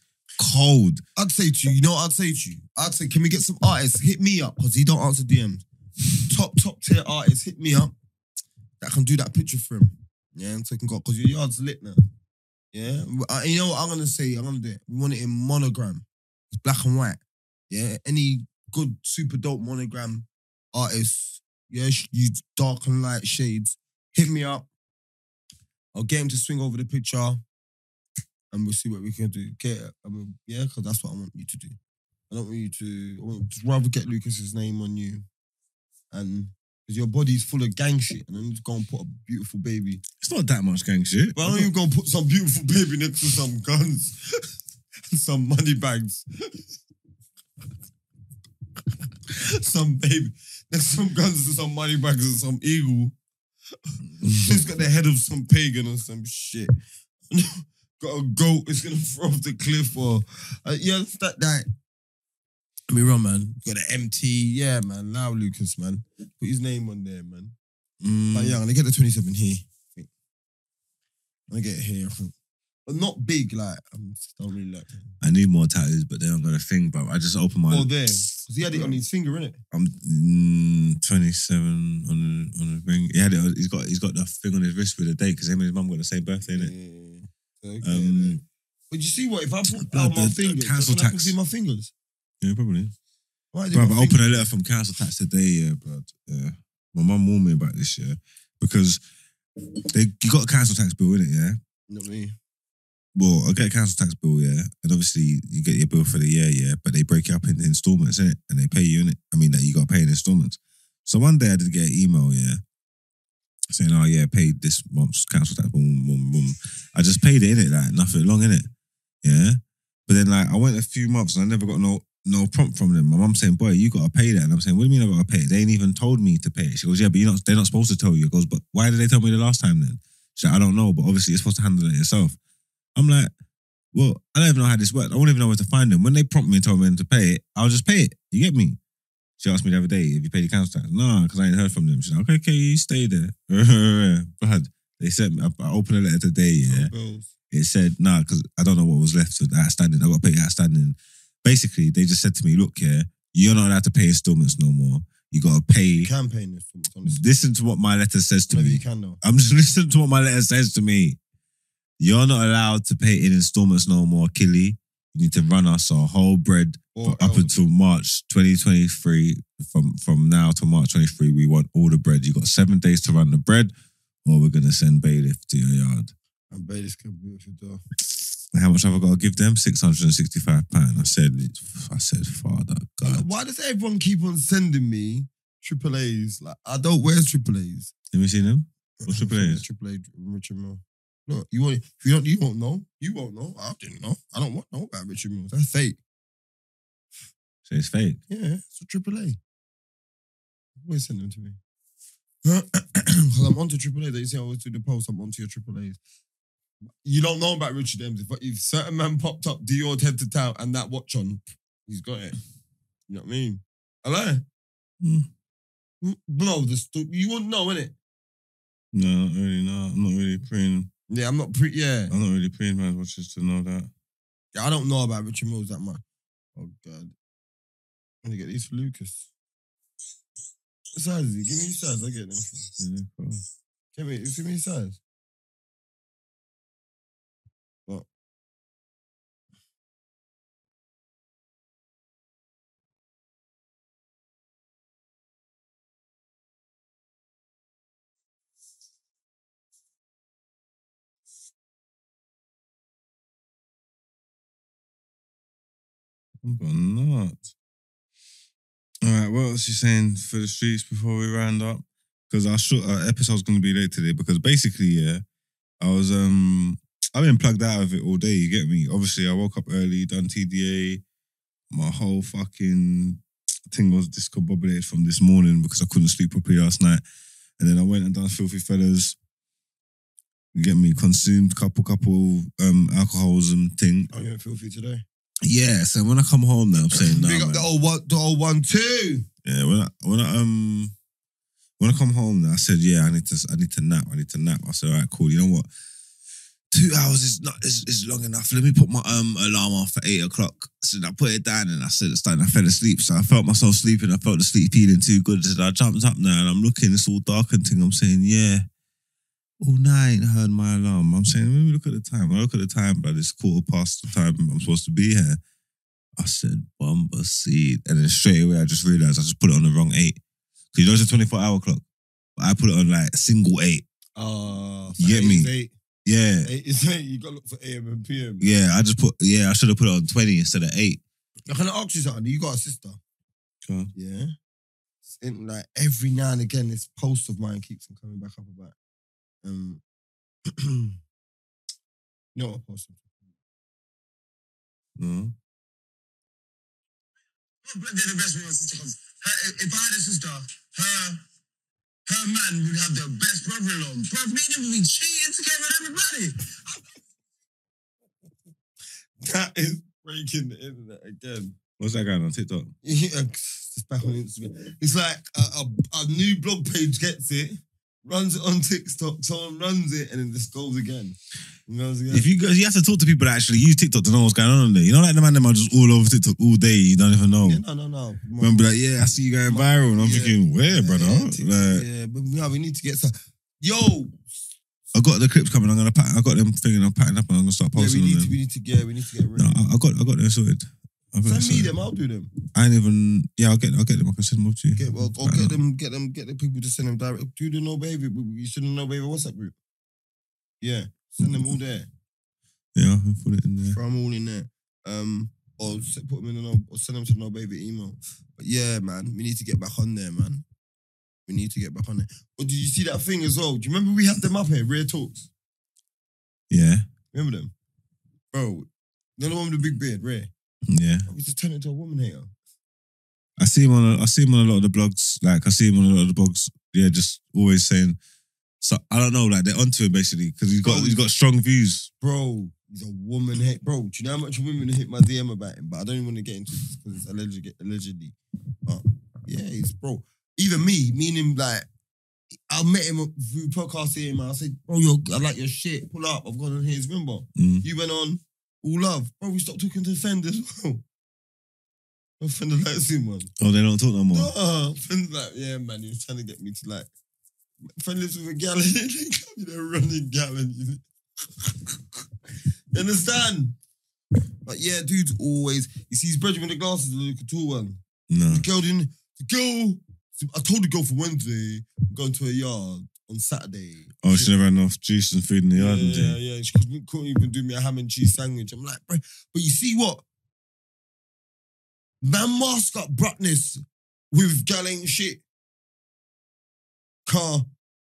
cold. I'd say to you, you know what I'd say to you? I'd say, can we get some artists? Hit me up because he don't answer DMs. top top tier artists, hit me up. That can do that picture for him. Yeah, and so he can go because your yard's lit now. Yeah, Uh, you know what I'm gonna say? I'm gonna do it. We want it in monogram, it's black and white. Yeah, any good super dope monogram artists. Yeah, use dark and light shades. Hit me up. I'll get him to swing over the picture and we'll see what we can do. Get? I mean, yeah, because that's what I want you to do. I don't want you to. I just rather get Lucas's name on you, and because your body's full of gang shit, and then just go and put a beautiful baby. It's not that much gang shit. Why don't even go and put some beautiful baby next to some guns and some money bags. some baby next to some guns and some money bags and some eagle. He's got the head of some pagan or some shit. got a goat. It's gonna throw off the cliff or uh, yeah, that that. I mean, wrong man. Got an MT. Yeah, man. Now Lucas, man. Put his name on there, man. Mm. But yeah, I'm gonna get the 27 here. I gonna get it here. I think. But not big, like I just don't really like. I need more tattoos, but they don't got a thing. bro. I just opened my. Oh, there, because he had it on his finger, innit? I'm mm, 27 on the on the ring. He had it. on- He's got he's got the thing on his wrist with a date because him and his mum got the same birthday, innit? Yeah. Okay, Um, but you see what? If I put Blood, out my the- the fingers, council I can tax. see my fingers. Yeah, probably. Why Bro, my I opened a letter from council tax today, yeah, bro. Yeah. My mum warned me about this, yeah, because they you got a council tax bill, innit, yeah? You know what I mean? Well, I get a council tax bill, yeah, and obviously you get your bill for the year, yeah, but they break it up into installments, innit? And they pay you in it. I mean, that you got to pay in installments. So one day I did get an email, yeah, saying, "Oh yeah, paid this month's council tax." Boom, boom, boom. I just paid it in it, like nothing long in it, yeah. But then like I went a few months and I never got no no prompt from them. My mum saying, "Boy, you got to pay that," and I'm saying, "What do you mean I got to pay it?" They ain't even told me to pay it. She goes, "Yeah, but you're not. They're not supposed to tell you." It goes, "But why did they tell me the last time then?" She's like, "I don't know, but obviously you're supposed to handle it yourself." I'm like, "Well, I don't even know how this works. I won't even know where to find them. When they prompt me and told me to pay it, I'll just pay it. You get me?" She asked me the other day, if you paid your council tax?" No, because I ain't heard from them. She's like, "Okay, okay, you stay there." Blood. They sent me. I opened a letter today. Yeah, Bills. it said nah because I don't know what was left of the outstanding. I got to pay outstanding. Basically, they just said to me, "Look, yeah, you're not allowed to pay installments no more. You got to pay." You can pay. Honestly. Listen to what my letter says to Maybe me. you can though. I'm just listening to what my letter says to me. You're not allowed to pay in installments no more, Killy. You need to run us our whole bread Or up else. until March 2023. From from now to March 23, we want all the bread. You got seven days to run the bread, or we're gonna send bailiff to your yard. And this can be with your door. How much have I got to give them? Six hundred and sixty-five pound. I said, I said, Father God. Why does everyone keep on sending me triple A's? Like I don't wear triple A's. Let me see them. What's triple A's? Triple A Richard Mille. Look, you want if you don't you won't know. You won't know. I didn't know. I don't want know about Richard Milles. That's fake. So it's fake. Yeah, it's a triple A. Always send them to me. Because I'm onto triple A. They say I always do the post. I'm onto your triple A's. You don't know about Richard Ems. If, if certain man popped up, Dior head to toe, and that watch on, he's got it. You know what I mean? Hello? Mm, No, this, you wouldn't know, innit? No, not really. No, I'm not really praying. Yeah, I'm not pre. Yeah. I'm not really paying my watches to know that. yeah, I don't know about Richard Milles that much. Oh God, I'm gonna get these for Lucas. What size is he? Give me his size. I get them. Yeah, cool. Give me, give me his size. I'm going. All right, what else you saying for the streets before we round up? Because our short our episode's going to be late today. Because basically, yeah, I was um I've been plugged out of it all day. You get me? Obviously, I woke up early, done TDA. My whole fucking thing was discombobulated from this morning because I couldn't sleep properly last night. And then I went and done Filthy Fellas. You get me? Consumed couple couple um alcohols and thing. Oh, you're filthy today. Yeah, so when I come home now, I'm saying, nah, Big up man. the old one, the old one too. Yeah, when I when I um when I come home I said, yeah, I need to I need to nap. I need to nap. I said, all right, cool. You know what? Two hours is not is, is long enough. Let me put my um alarm on for eight o'clock. So I put it down and I said it's. I fell asleep. So I felt myself sleeping. I felt the sleep feeling too good. So I jumped up now and I'm looking. It's all dark and thing. I'm saying, yeah. Oh, no, I ain't heard my alarm. I'm saying, let me look at the time. I look at the time, but it's quarter past the time I'm supposed to be here. I said, bumper seed. And then straight away, I just realized I just put it on the wrong eight. Because you know it's a 24 hour clock. But I put it on like a single eight. Uh, You get eight me? is Eight. Yeah. Eight is eight. You got to look for AM and PM. Yeah, I just put, yeah, I should have put it on 20 instead of eight. Now, Can I ask you something? You got a sister? On. Yeah. It's in, like every now and again, this post of mine keeps on coming back up about. Um, you know what post? I'm talking No. They're the best with my sister because if I had a sister, her her man would have the best brother-in-law. Bruv, me and him would be cheating together with everybody. That is breaking the internet again. What's that guy on TikTok? It's back on Instagram. It's like a, a, a new blog page gets it, runs it on TikTok, someone runs it, and then just goes again. Goes again. If you guys, you have to talk to people that actually use TikTok to know what's going on there. You know, like the man them are just all over TikTok all day. You don't even know. yeah, no, no, no. Remember like, yeah, I see you going viral, and I'm Yeah. thinking, where, brother? Yeah, Like, yeah, but yeah, we need to get some. Yo, I got the clips coming. I'm gonna pack. I got them thinking. I'm packing up, and I'm gonna start yeah, we posting need them. to, we need to get, we need to get. No, I, I got, I got them sorted. Got Send me them. I'll do them. I ain't even. Yeah, I'll get, I'll get them. I can send them up to you. Get well, or Right get now. them, get them, get the people to send them direct. Do the no baby. You send should no baby WhatsApp group. Yeah, send them all there. Yeah, I can put it in there. Throw them all in there. Um, or s- put them in the no, or send them to the no baby email. But yeah, man, we need to get back on there, man. We need to get back on there. But did you see that thing as well? Do you remember we had them up here, Rare Talks? Yeah, Remember them, bro? You know the one with the big beard, Rare. Yeah. We just turned into a woman hater. I see him on. A, I see him on a lot of the blogs. Like I see him on a lot of the blogs. Yeah, just always saying. So I don't know. Like they're onto him basically because he's got Bro, he's got strong views. Bro, he's a woman hate. Bro, do you know how much women hit my DM about him? But I don't even want to get into this because it's allegedly, allegedly. But yeah, he's bro. Even me, me and him, like, I met him through podcasting him. I said, bro, yo, I like your shit. Pull up. I've gone on his remember. Mm. You went on all love. Bro, we stopped talking to Fender as well. No Fender likes him, man. Oh, they don't talk no more. No, Fender like, yeah, man, he was trying to get me to like. Friend lives with a gal, you know, running gal, and you You understand? But yeah, dude's always. You see his brother with the glasses, the little tall one. No. The girl didn't. The girl. I told the girl for Wednesday, I'm going to a yard on Saturday. Oh, she never had enough juice and food in the yard. yeah, thing. yeah. She couldn't, couldn't even do me a ham and cheese sandwich. I'm like, bro, but you see what? Man mask up bruckness with gal ain't shit. Car.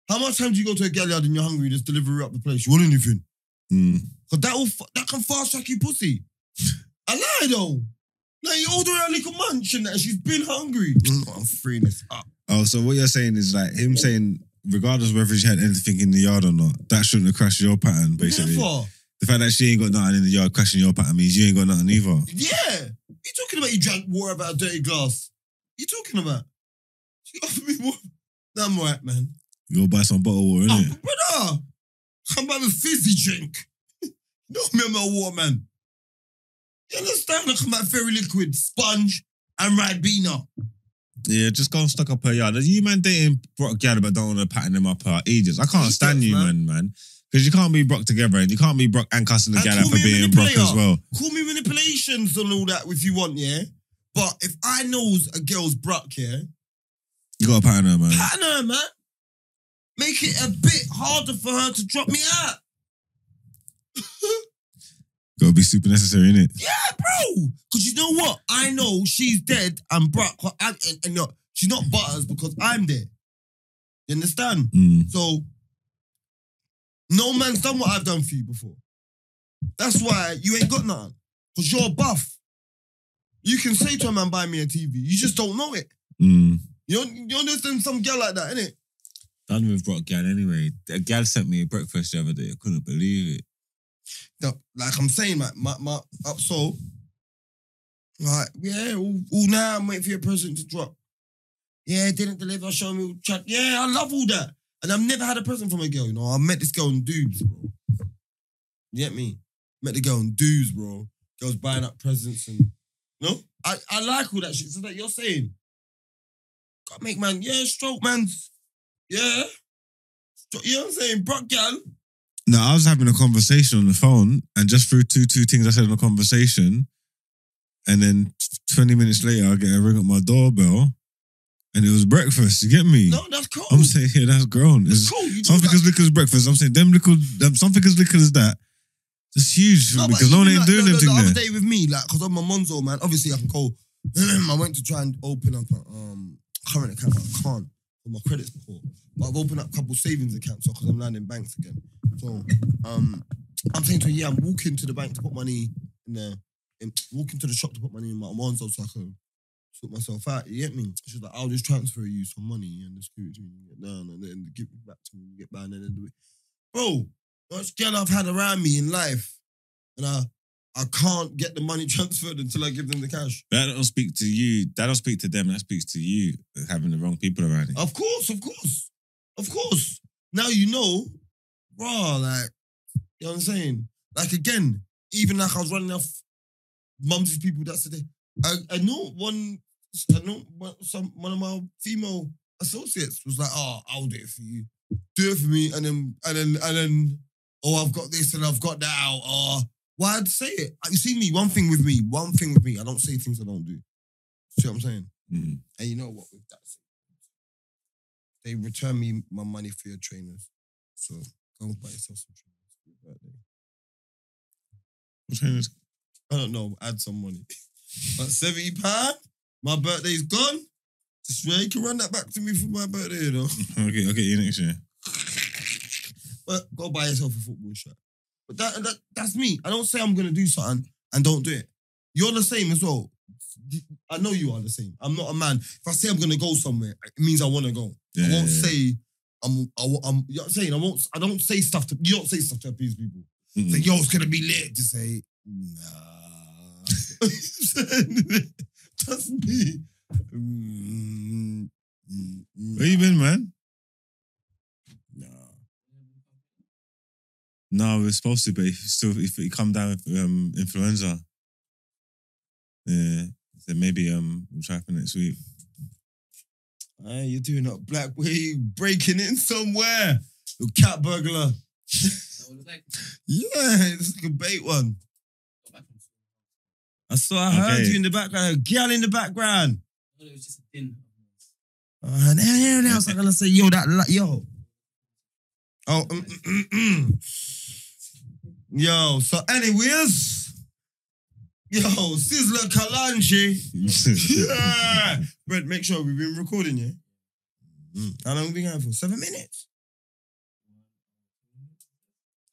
How much time do you go to a gal yard and you're hungry, just deliver up the place? You want anything? Mm. Cause that will that can fast track your pussy. I lie though. Like you order her a little munch and that she's been hungry. Mm, I'm freeing this up. Oh, so what you're saying is like him saying, regardless of whether she had anything in the yard or not, that shouldn't have crashed your pattern. Basically, Never. the fact that she ain't got nothing in the yard crashing your pattern means you ain't got nothing either. Yeah. You talking about you drank water about a dirty glass? You talking about? She offered me water. No, I'm alright, man. You go buy some bottled water, Oh, innit? brother, I'm about a fizzy drink. no, me, I'm a water man. You understand? I come out very liquid, sponge, and Ribena. Yeah, just go and stock up her yard. You man dating Brock Gal but don't want to pattern him up her ages. I can't stand you, man. man. Because you can't be Brock together and you can't be Brock and cussing the And for being Brock as well. Call me manipulations and all that if you want, yeah? But if I knows a girl's bruck, yeah, You got to pattern her, man. pattern her, man. Make it a bit harder for her to drop me out. Gotta be super necessary, innit? Yeah, bro. Because you know what? I know she's dead and bro, and, and, and no, she's not butters because I'm there. You understand? Mm. So, no man's done what I've done for you before. That's why you ain't got nothing. Because you're buff. You can say to a man, buy me a TV. You just don't know it. Mm. You, don't, you understand some girl like that, innit? Done with Brock Gal anyway. A gal sent me a breakfast the other day. I couldn't believe it. No, like I'm saying, like my my uh, so like yeah, all, all now I'm waiting for your present to drop. Yeah, didn't deliver. Show me chat. Yeah, I love all that, and I've never had a present from a girl. You know, I met this girl in dudes, bro. You get me? Met the girl in dudes, bro. Girls buying up presents and know, I I like all that shit. So that you're saying, gotta make man, yeah, stroke man's, yeah. You know what I'm saying, Brock gal. No, I was having a conversation on the phone, and just through two two things I said in the conversation, and then twenty minutes later, I get a ring at my doorbell, and it was breakfast. You get me? No, that's cool. I'm saying, yeah, that's grown. It's It's cool. Something that. as little as breakfast. I'm saying, them little, them, something as little as that. It's huge for me because no one ain't like doing the, them the, thing the other there. day with me, like, because I'm a Monzo, man. Obviously, I can go. I went to try and open up a um, current account. I can't. With my credit's poor. But I've opened up a couple savings accounts because I'm landing banks again. So um, I'm saying to her, yeah, I'm walking to the bank to put money in there, in, walking to the shop to put money in my Monzo so I can sort myself out. You get me? She's like, I'll just transfer you some money and just give it to me when you get down and then give it back to me when you get down and then do it. Bro, that's girl I've had around me in life. And I, I can't get the money transferred until I give them the cash. That don't speak to you. That don't speak to them. That speaks to you having the wrong people around you. Of course, of course, of course. Now you know, bro. Like, you know what I'm saying? Like again, even like I was running off mumsy's people. That's the day. I, I know one. I know one, some one of my female associates was like, "Oh, I'll do it for you. Do it for me." And then and then and then, oh, I've got this and I've got that out. Oh, why I'd say it? You see me. One thing with me. One thing with me. I don't say things I don't do. See what I'm saying? Mm. And you know what? With that, they return me my money for your trainers. So go and buy yourself some trainers for your birthday. What trainers? I don't know. Add some money. but seventy pound. My birthday's gone. Just yeah, you can run that back to me for my birthday, you know. Okay, okay, you next year. But go buy yourself a football shirt. But that, that that's me. I don't say I'm gonna do something and don't do it. You're the same as well. I know you are the same. I'm not a man. If I say I'm gonna go somewhere, it means I want to go. Yeah, I won't yeah, say I'm. I, won't- I'm. You know what I'm saying? I won't. I don't say stuff to. You don't say stuff to appease people. Mm-mm. Say, yo, it's gonna be lit. To say, nah. That's me. Mm, mm, Where you been, man? Nah. No, we're supposed to, but if still if you come down with um, influenza, yeah, then maybe um we'll try for next week. Hey, you're doing that black way, you breaking in somewhere. You cat burglar. Yeah, it's like a bait one. I saw, I heard Okay. you in the background. A girl in the background. It was just a din. Uh, and everyone else, I'm gonna say, yo, that, li- yo. Oh, mm, mm, mm, mm. yo. So, anyways, yo, Sizzler Kalanji. yeah. Brett, make sure we've been recording, yeah? Mm-hmm. How long have we been going for? Seven minutes?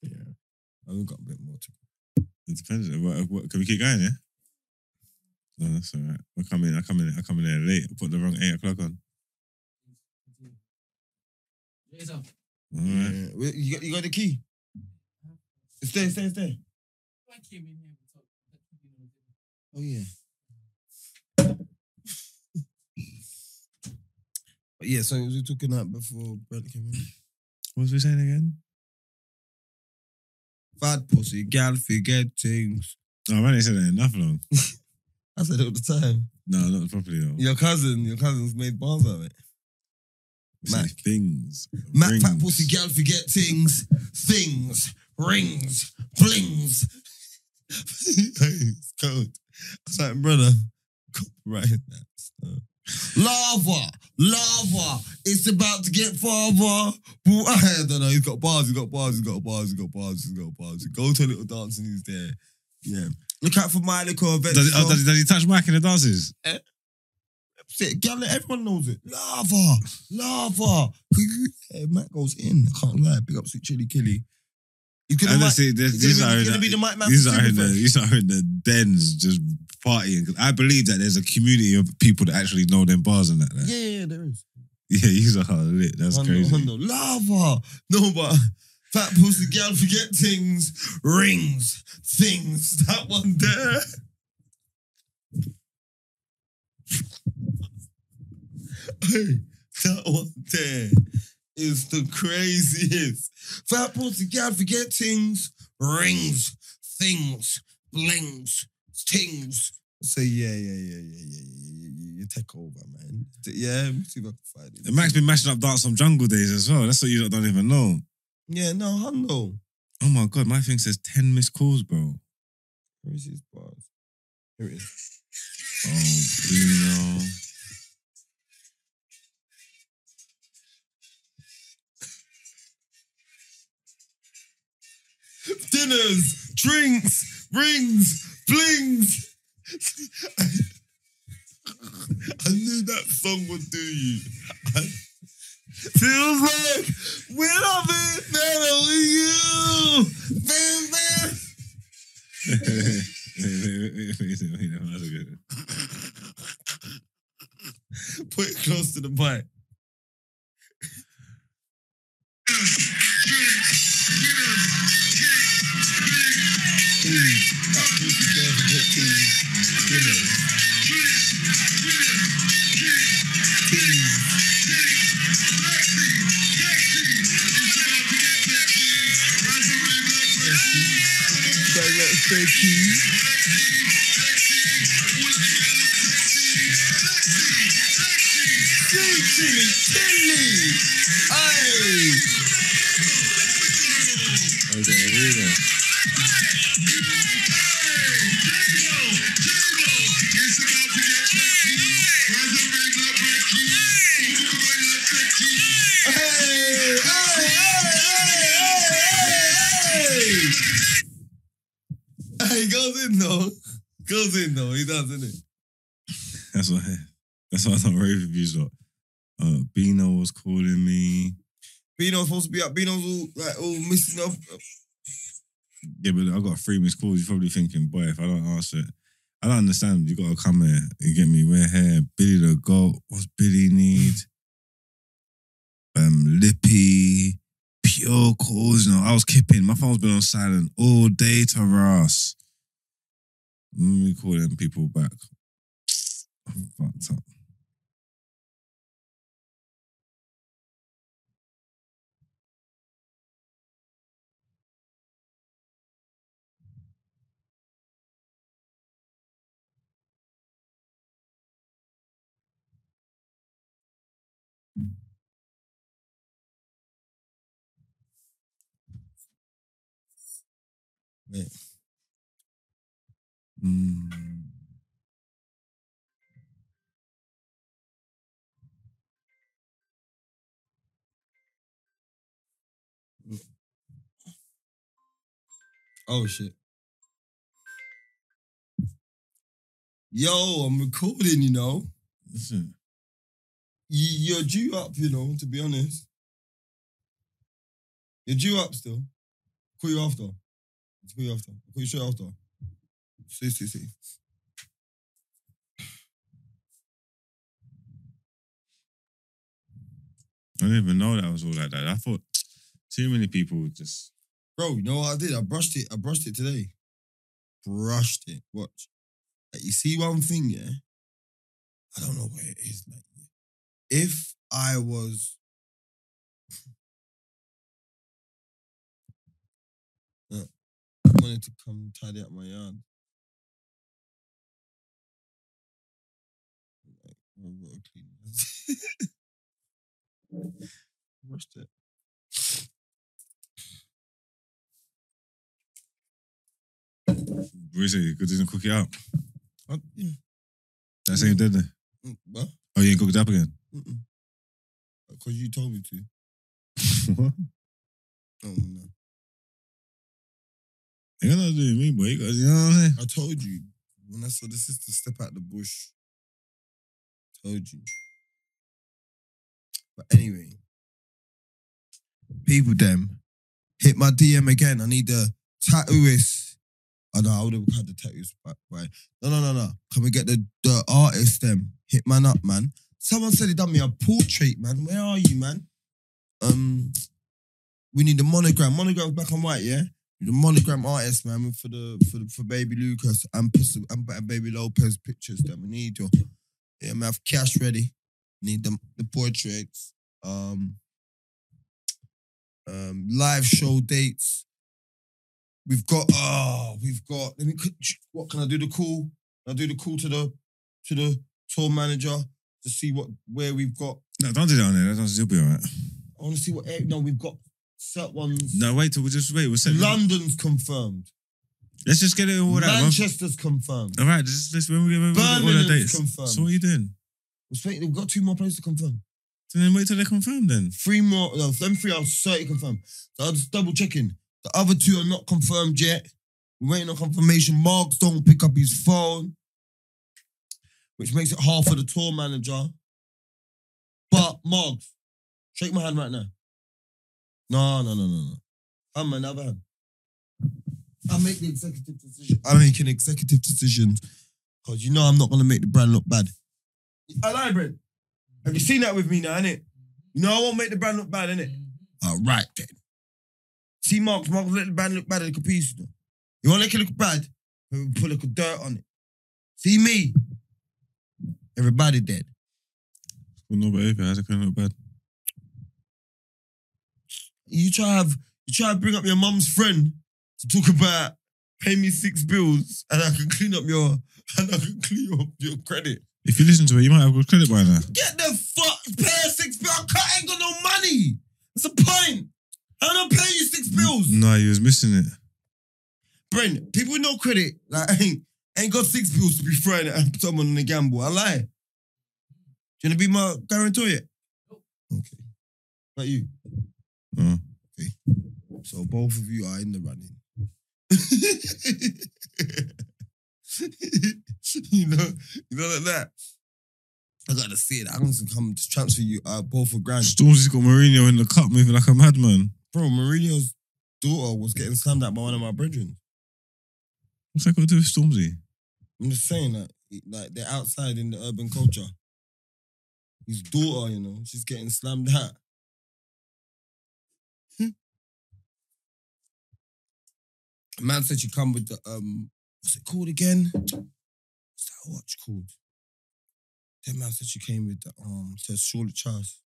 Yeah. I've got a bit more to go. It depends. What, what, can we keep going? Yeah. No, that's all right. I come in. I come in. I come in there late. I put the wrong eight o'clock on. Raise up. All right. Yeah. You, got, you got the key? Stay, stay, stay. there, it's there. I came in here and talked. Oh, yeah. but yeah, so we were talking that before Brett came in. What was we saying again? Bad pussy, gal forget things. Oh, man, ain't said that enough long. I said it all the time. No, not properly though. Your cousin, your cousin's made bars of it. We Mac. things. Mac rings. fat pussy gal forget things, things, rings, flings. it's cold. I was like, brother, copyright that stuff. Uh, lava, lava, it's about to get farther. I don't know, he's got bars, he's got bars, he's got bars, he's got bars, he's got bars. Go to a little dance and he's there. Yeah. Look out for my event. Does, he- oh, does, does he touch Mike in the dances? Eh? Shit, girl, everyone knows it. Lava, lava. yeah, Matt goes in. I can't lie. Big up Sweet Chili Killy. He's gonna, And mic- let's see, there's- he's these gonna, are he's gonna the- be the mic man. These are in the these are in the dens just partying. 'Cause I believe that there's a community of people that actually know them bars and that. Yeah, Yeah, yeah, yeah, there is. yeah these are lit. That's crazy. hundo. Lava. No, but fat pussy girl forget things. Rings. Things. That one there. Hey, that one there is the craziest. Fat pussy girl forget things. Rings. Things. Blings. Things. Say yeah, yeah, yeah, yeah, yeah, yeah, yeah. You take over, man. Yeah, see if I can find it. And Mac's been mashing up dance on jungle days as well. That's what you lot don't even know. Yeah, no, hundo. Oh my god, my thing says 10 missed calls, bro. Where is his bars? Here it is. Oh, Bruno. Dinners, drinks, rings, blings. I knew that song would do you. Feels like when I'm in better with you. Bam, bam. Put it close to the mic. Chili, chili. Hey. Hey, In though. He does, isn't it? That's why. That's why I don't rave reviews. Lot. Uh, Bino was calling me. Bino's supposed to be up. Bino's all like all missing up. Yeah, but I got three missed calls. You're probably thinking, boy, if I don't answer it, I don't understand. You gotta come here and get me. We're here. Billy the goat. What's Billy need? Um, Lippy, pure calls. You know, I was kipping. My phone's been on silent all day to Let me call them people back. I'm fucked up. Mm. Oh shit. Yo, I'm recording, you know. Listen, You, you're due up, you know, to be honest. You're due up still. Call you after. Call you after. Call you straight after. See, see, see. I didn't even know that was all like that. I thought too many people just. Bro, you know what I did? I brushed it. I brushed it today. Brushed it. Watch. Like, you see one thing, yeah? I don't know where it is. Like, if I was. Uh, I wanted to come tidy up my yard. Like, I've got to clean this. Brushed it. What you didn't cook it up. I, yeah. That's ain't dead there. Mm, What? Oh, you ain't cooked it up again. Mm-mm. Because you told me to. what? Oh no. You got nothing to do with me, boy. You know what I'm saying? I told you when I saw the sister step out the bush. Told you. But anyway, people them hit my DM again. I need the tattooist. Oh no, I would have had the tattooist back. Right? No, no, no, no. Can we get the the artist them? Hit man up, man. Someone said he done me a portrait, man. Where are you, man? Um, we need the monogram. Monogram black and white, yeah. The monogram artist, man, for the for the, for baby Lucas and, and baby Lopez pictures. That we need your yeah, man, have cash ready. Need them the portraits. Um, um, live show dates. We've got oh, we've got. Let me. What can I do? The call. Can I do the call to the to the tour manager to see what where we've got. No, don't do that on there. That's you'll be all right. I want to see what. No, we've got set ones. No, wait till we just wait. We'll set London's confirmed. Let's just get it all man. Manchester's confirmed. All right, just, let's when we get when we get all the Birmingham's dates. confirmed. So what are you doing? We're waiting- We've got two more players to confirm. So then wait till they confirm then. Three more. No, them three are 30 confirmed. So I'm just double checking. The other two are not confirmed yet. We're waiting on confirmation. Marks don't pick up his phone, which makes it hard for the tour manager. But Marks, shake my hand right now. No, no, no, no, no. I'm another hand. I make the executive decision. I'm making executive decisions because you know I'm not gonna make the brand look bad. I lie, Brent. Have you seen that with me now, innit? You know I won't make the brand look bad, innit? All right then. See Marks, Marks let the brand look bad at the piece. You, know? you want to make it look bad? We put a little dirt on it. See me? Everybody dead. Well, no behavior. How's it going to look bad? You try to have you try to bring up your mum's friend to talk about pay me six bills and I can clean up your and I can clean up your credit. If you listen to it, you might have good credit by now. Get the fuck pay six bills. I ain't got no money. That's the point. I'm not paying you six bills. No, you was missing it. Brent, people with no credit, like ain't ain't got six bills to be throwing at someone on a gamble. I lie. Do you wanna be my guarantor yet? Okay. Like you. Oh. So both of you are in the running. you know, you know like that. I gotta see it. I'm gonna come to transfer you uh, both for grand. Stormzy's got Mourinho in the cup moving like a madman. Bro, Mourinho's daughter was getting slammed at by one of my brethren. What's that got to do with Stormzy? I'm just saying that, like they're outside in the urban culture. His daughter, you know, she's getting slammed at. Hmm. A man said she come with the um, what's it called again? What's that watch called? That man said she came with the um, says Charlotte Charles.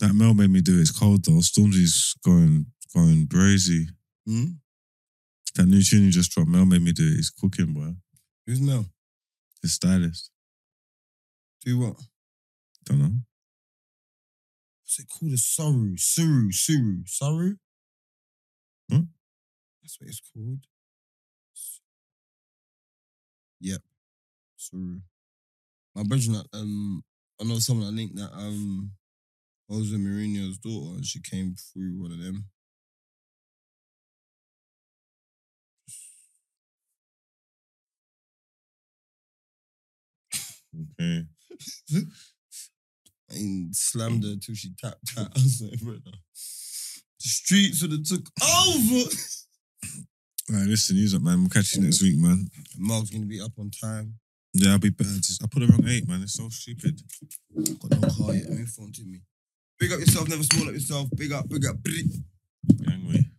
That Mel made me do it. It's cold though. Stormzy's going going brazy. Hmm? That new tune you just dropped, Mel made me do it. He's cooking, boy. Who's Mel? His stylist. Do what? Don't know. What's it called? A Saru, Suru, Suru, Saru. Hmm? That's what it's called. Yep, Suru. My brother, um, I know someone I linked that um, Jose Mourinho's daughter, and she came through one of them. Okay. and slammed her till she tapped out. I was like, brother, the streets would have took over. Right, listen, use up, man. We'll catch you next week, man. Mark's gonna be up on time. Yeah, I'll be better. Uh, just, I put it wrong eight, man. It's so stupid. Got no car yet. Me phone to me. Big up yourself, never small up yourself. Big up, big up. Angry.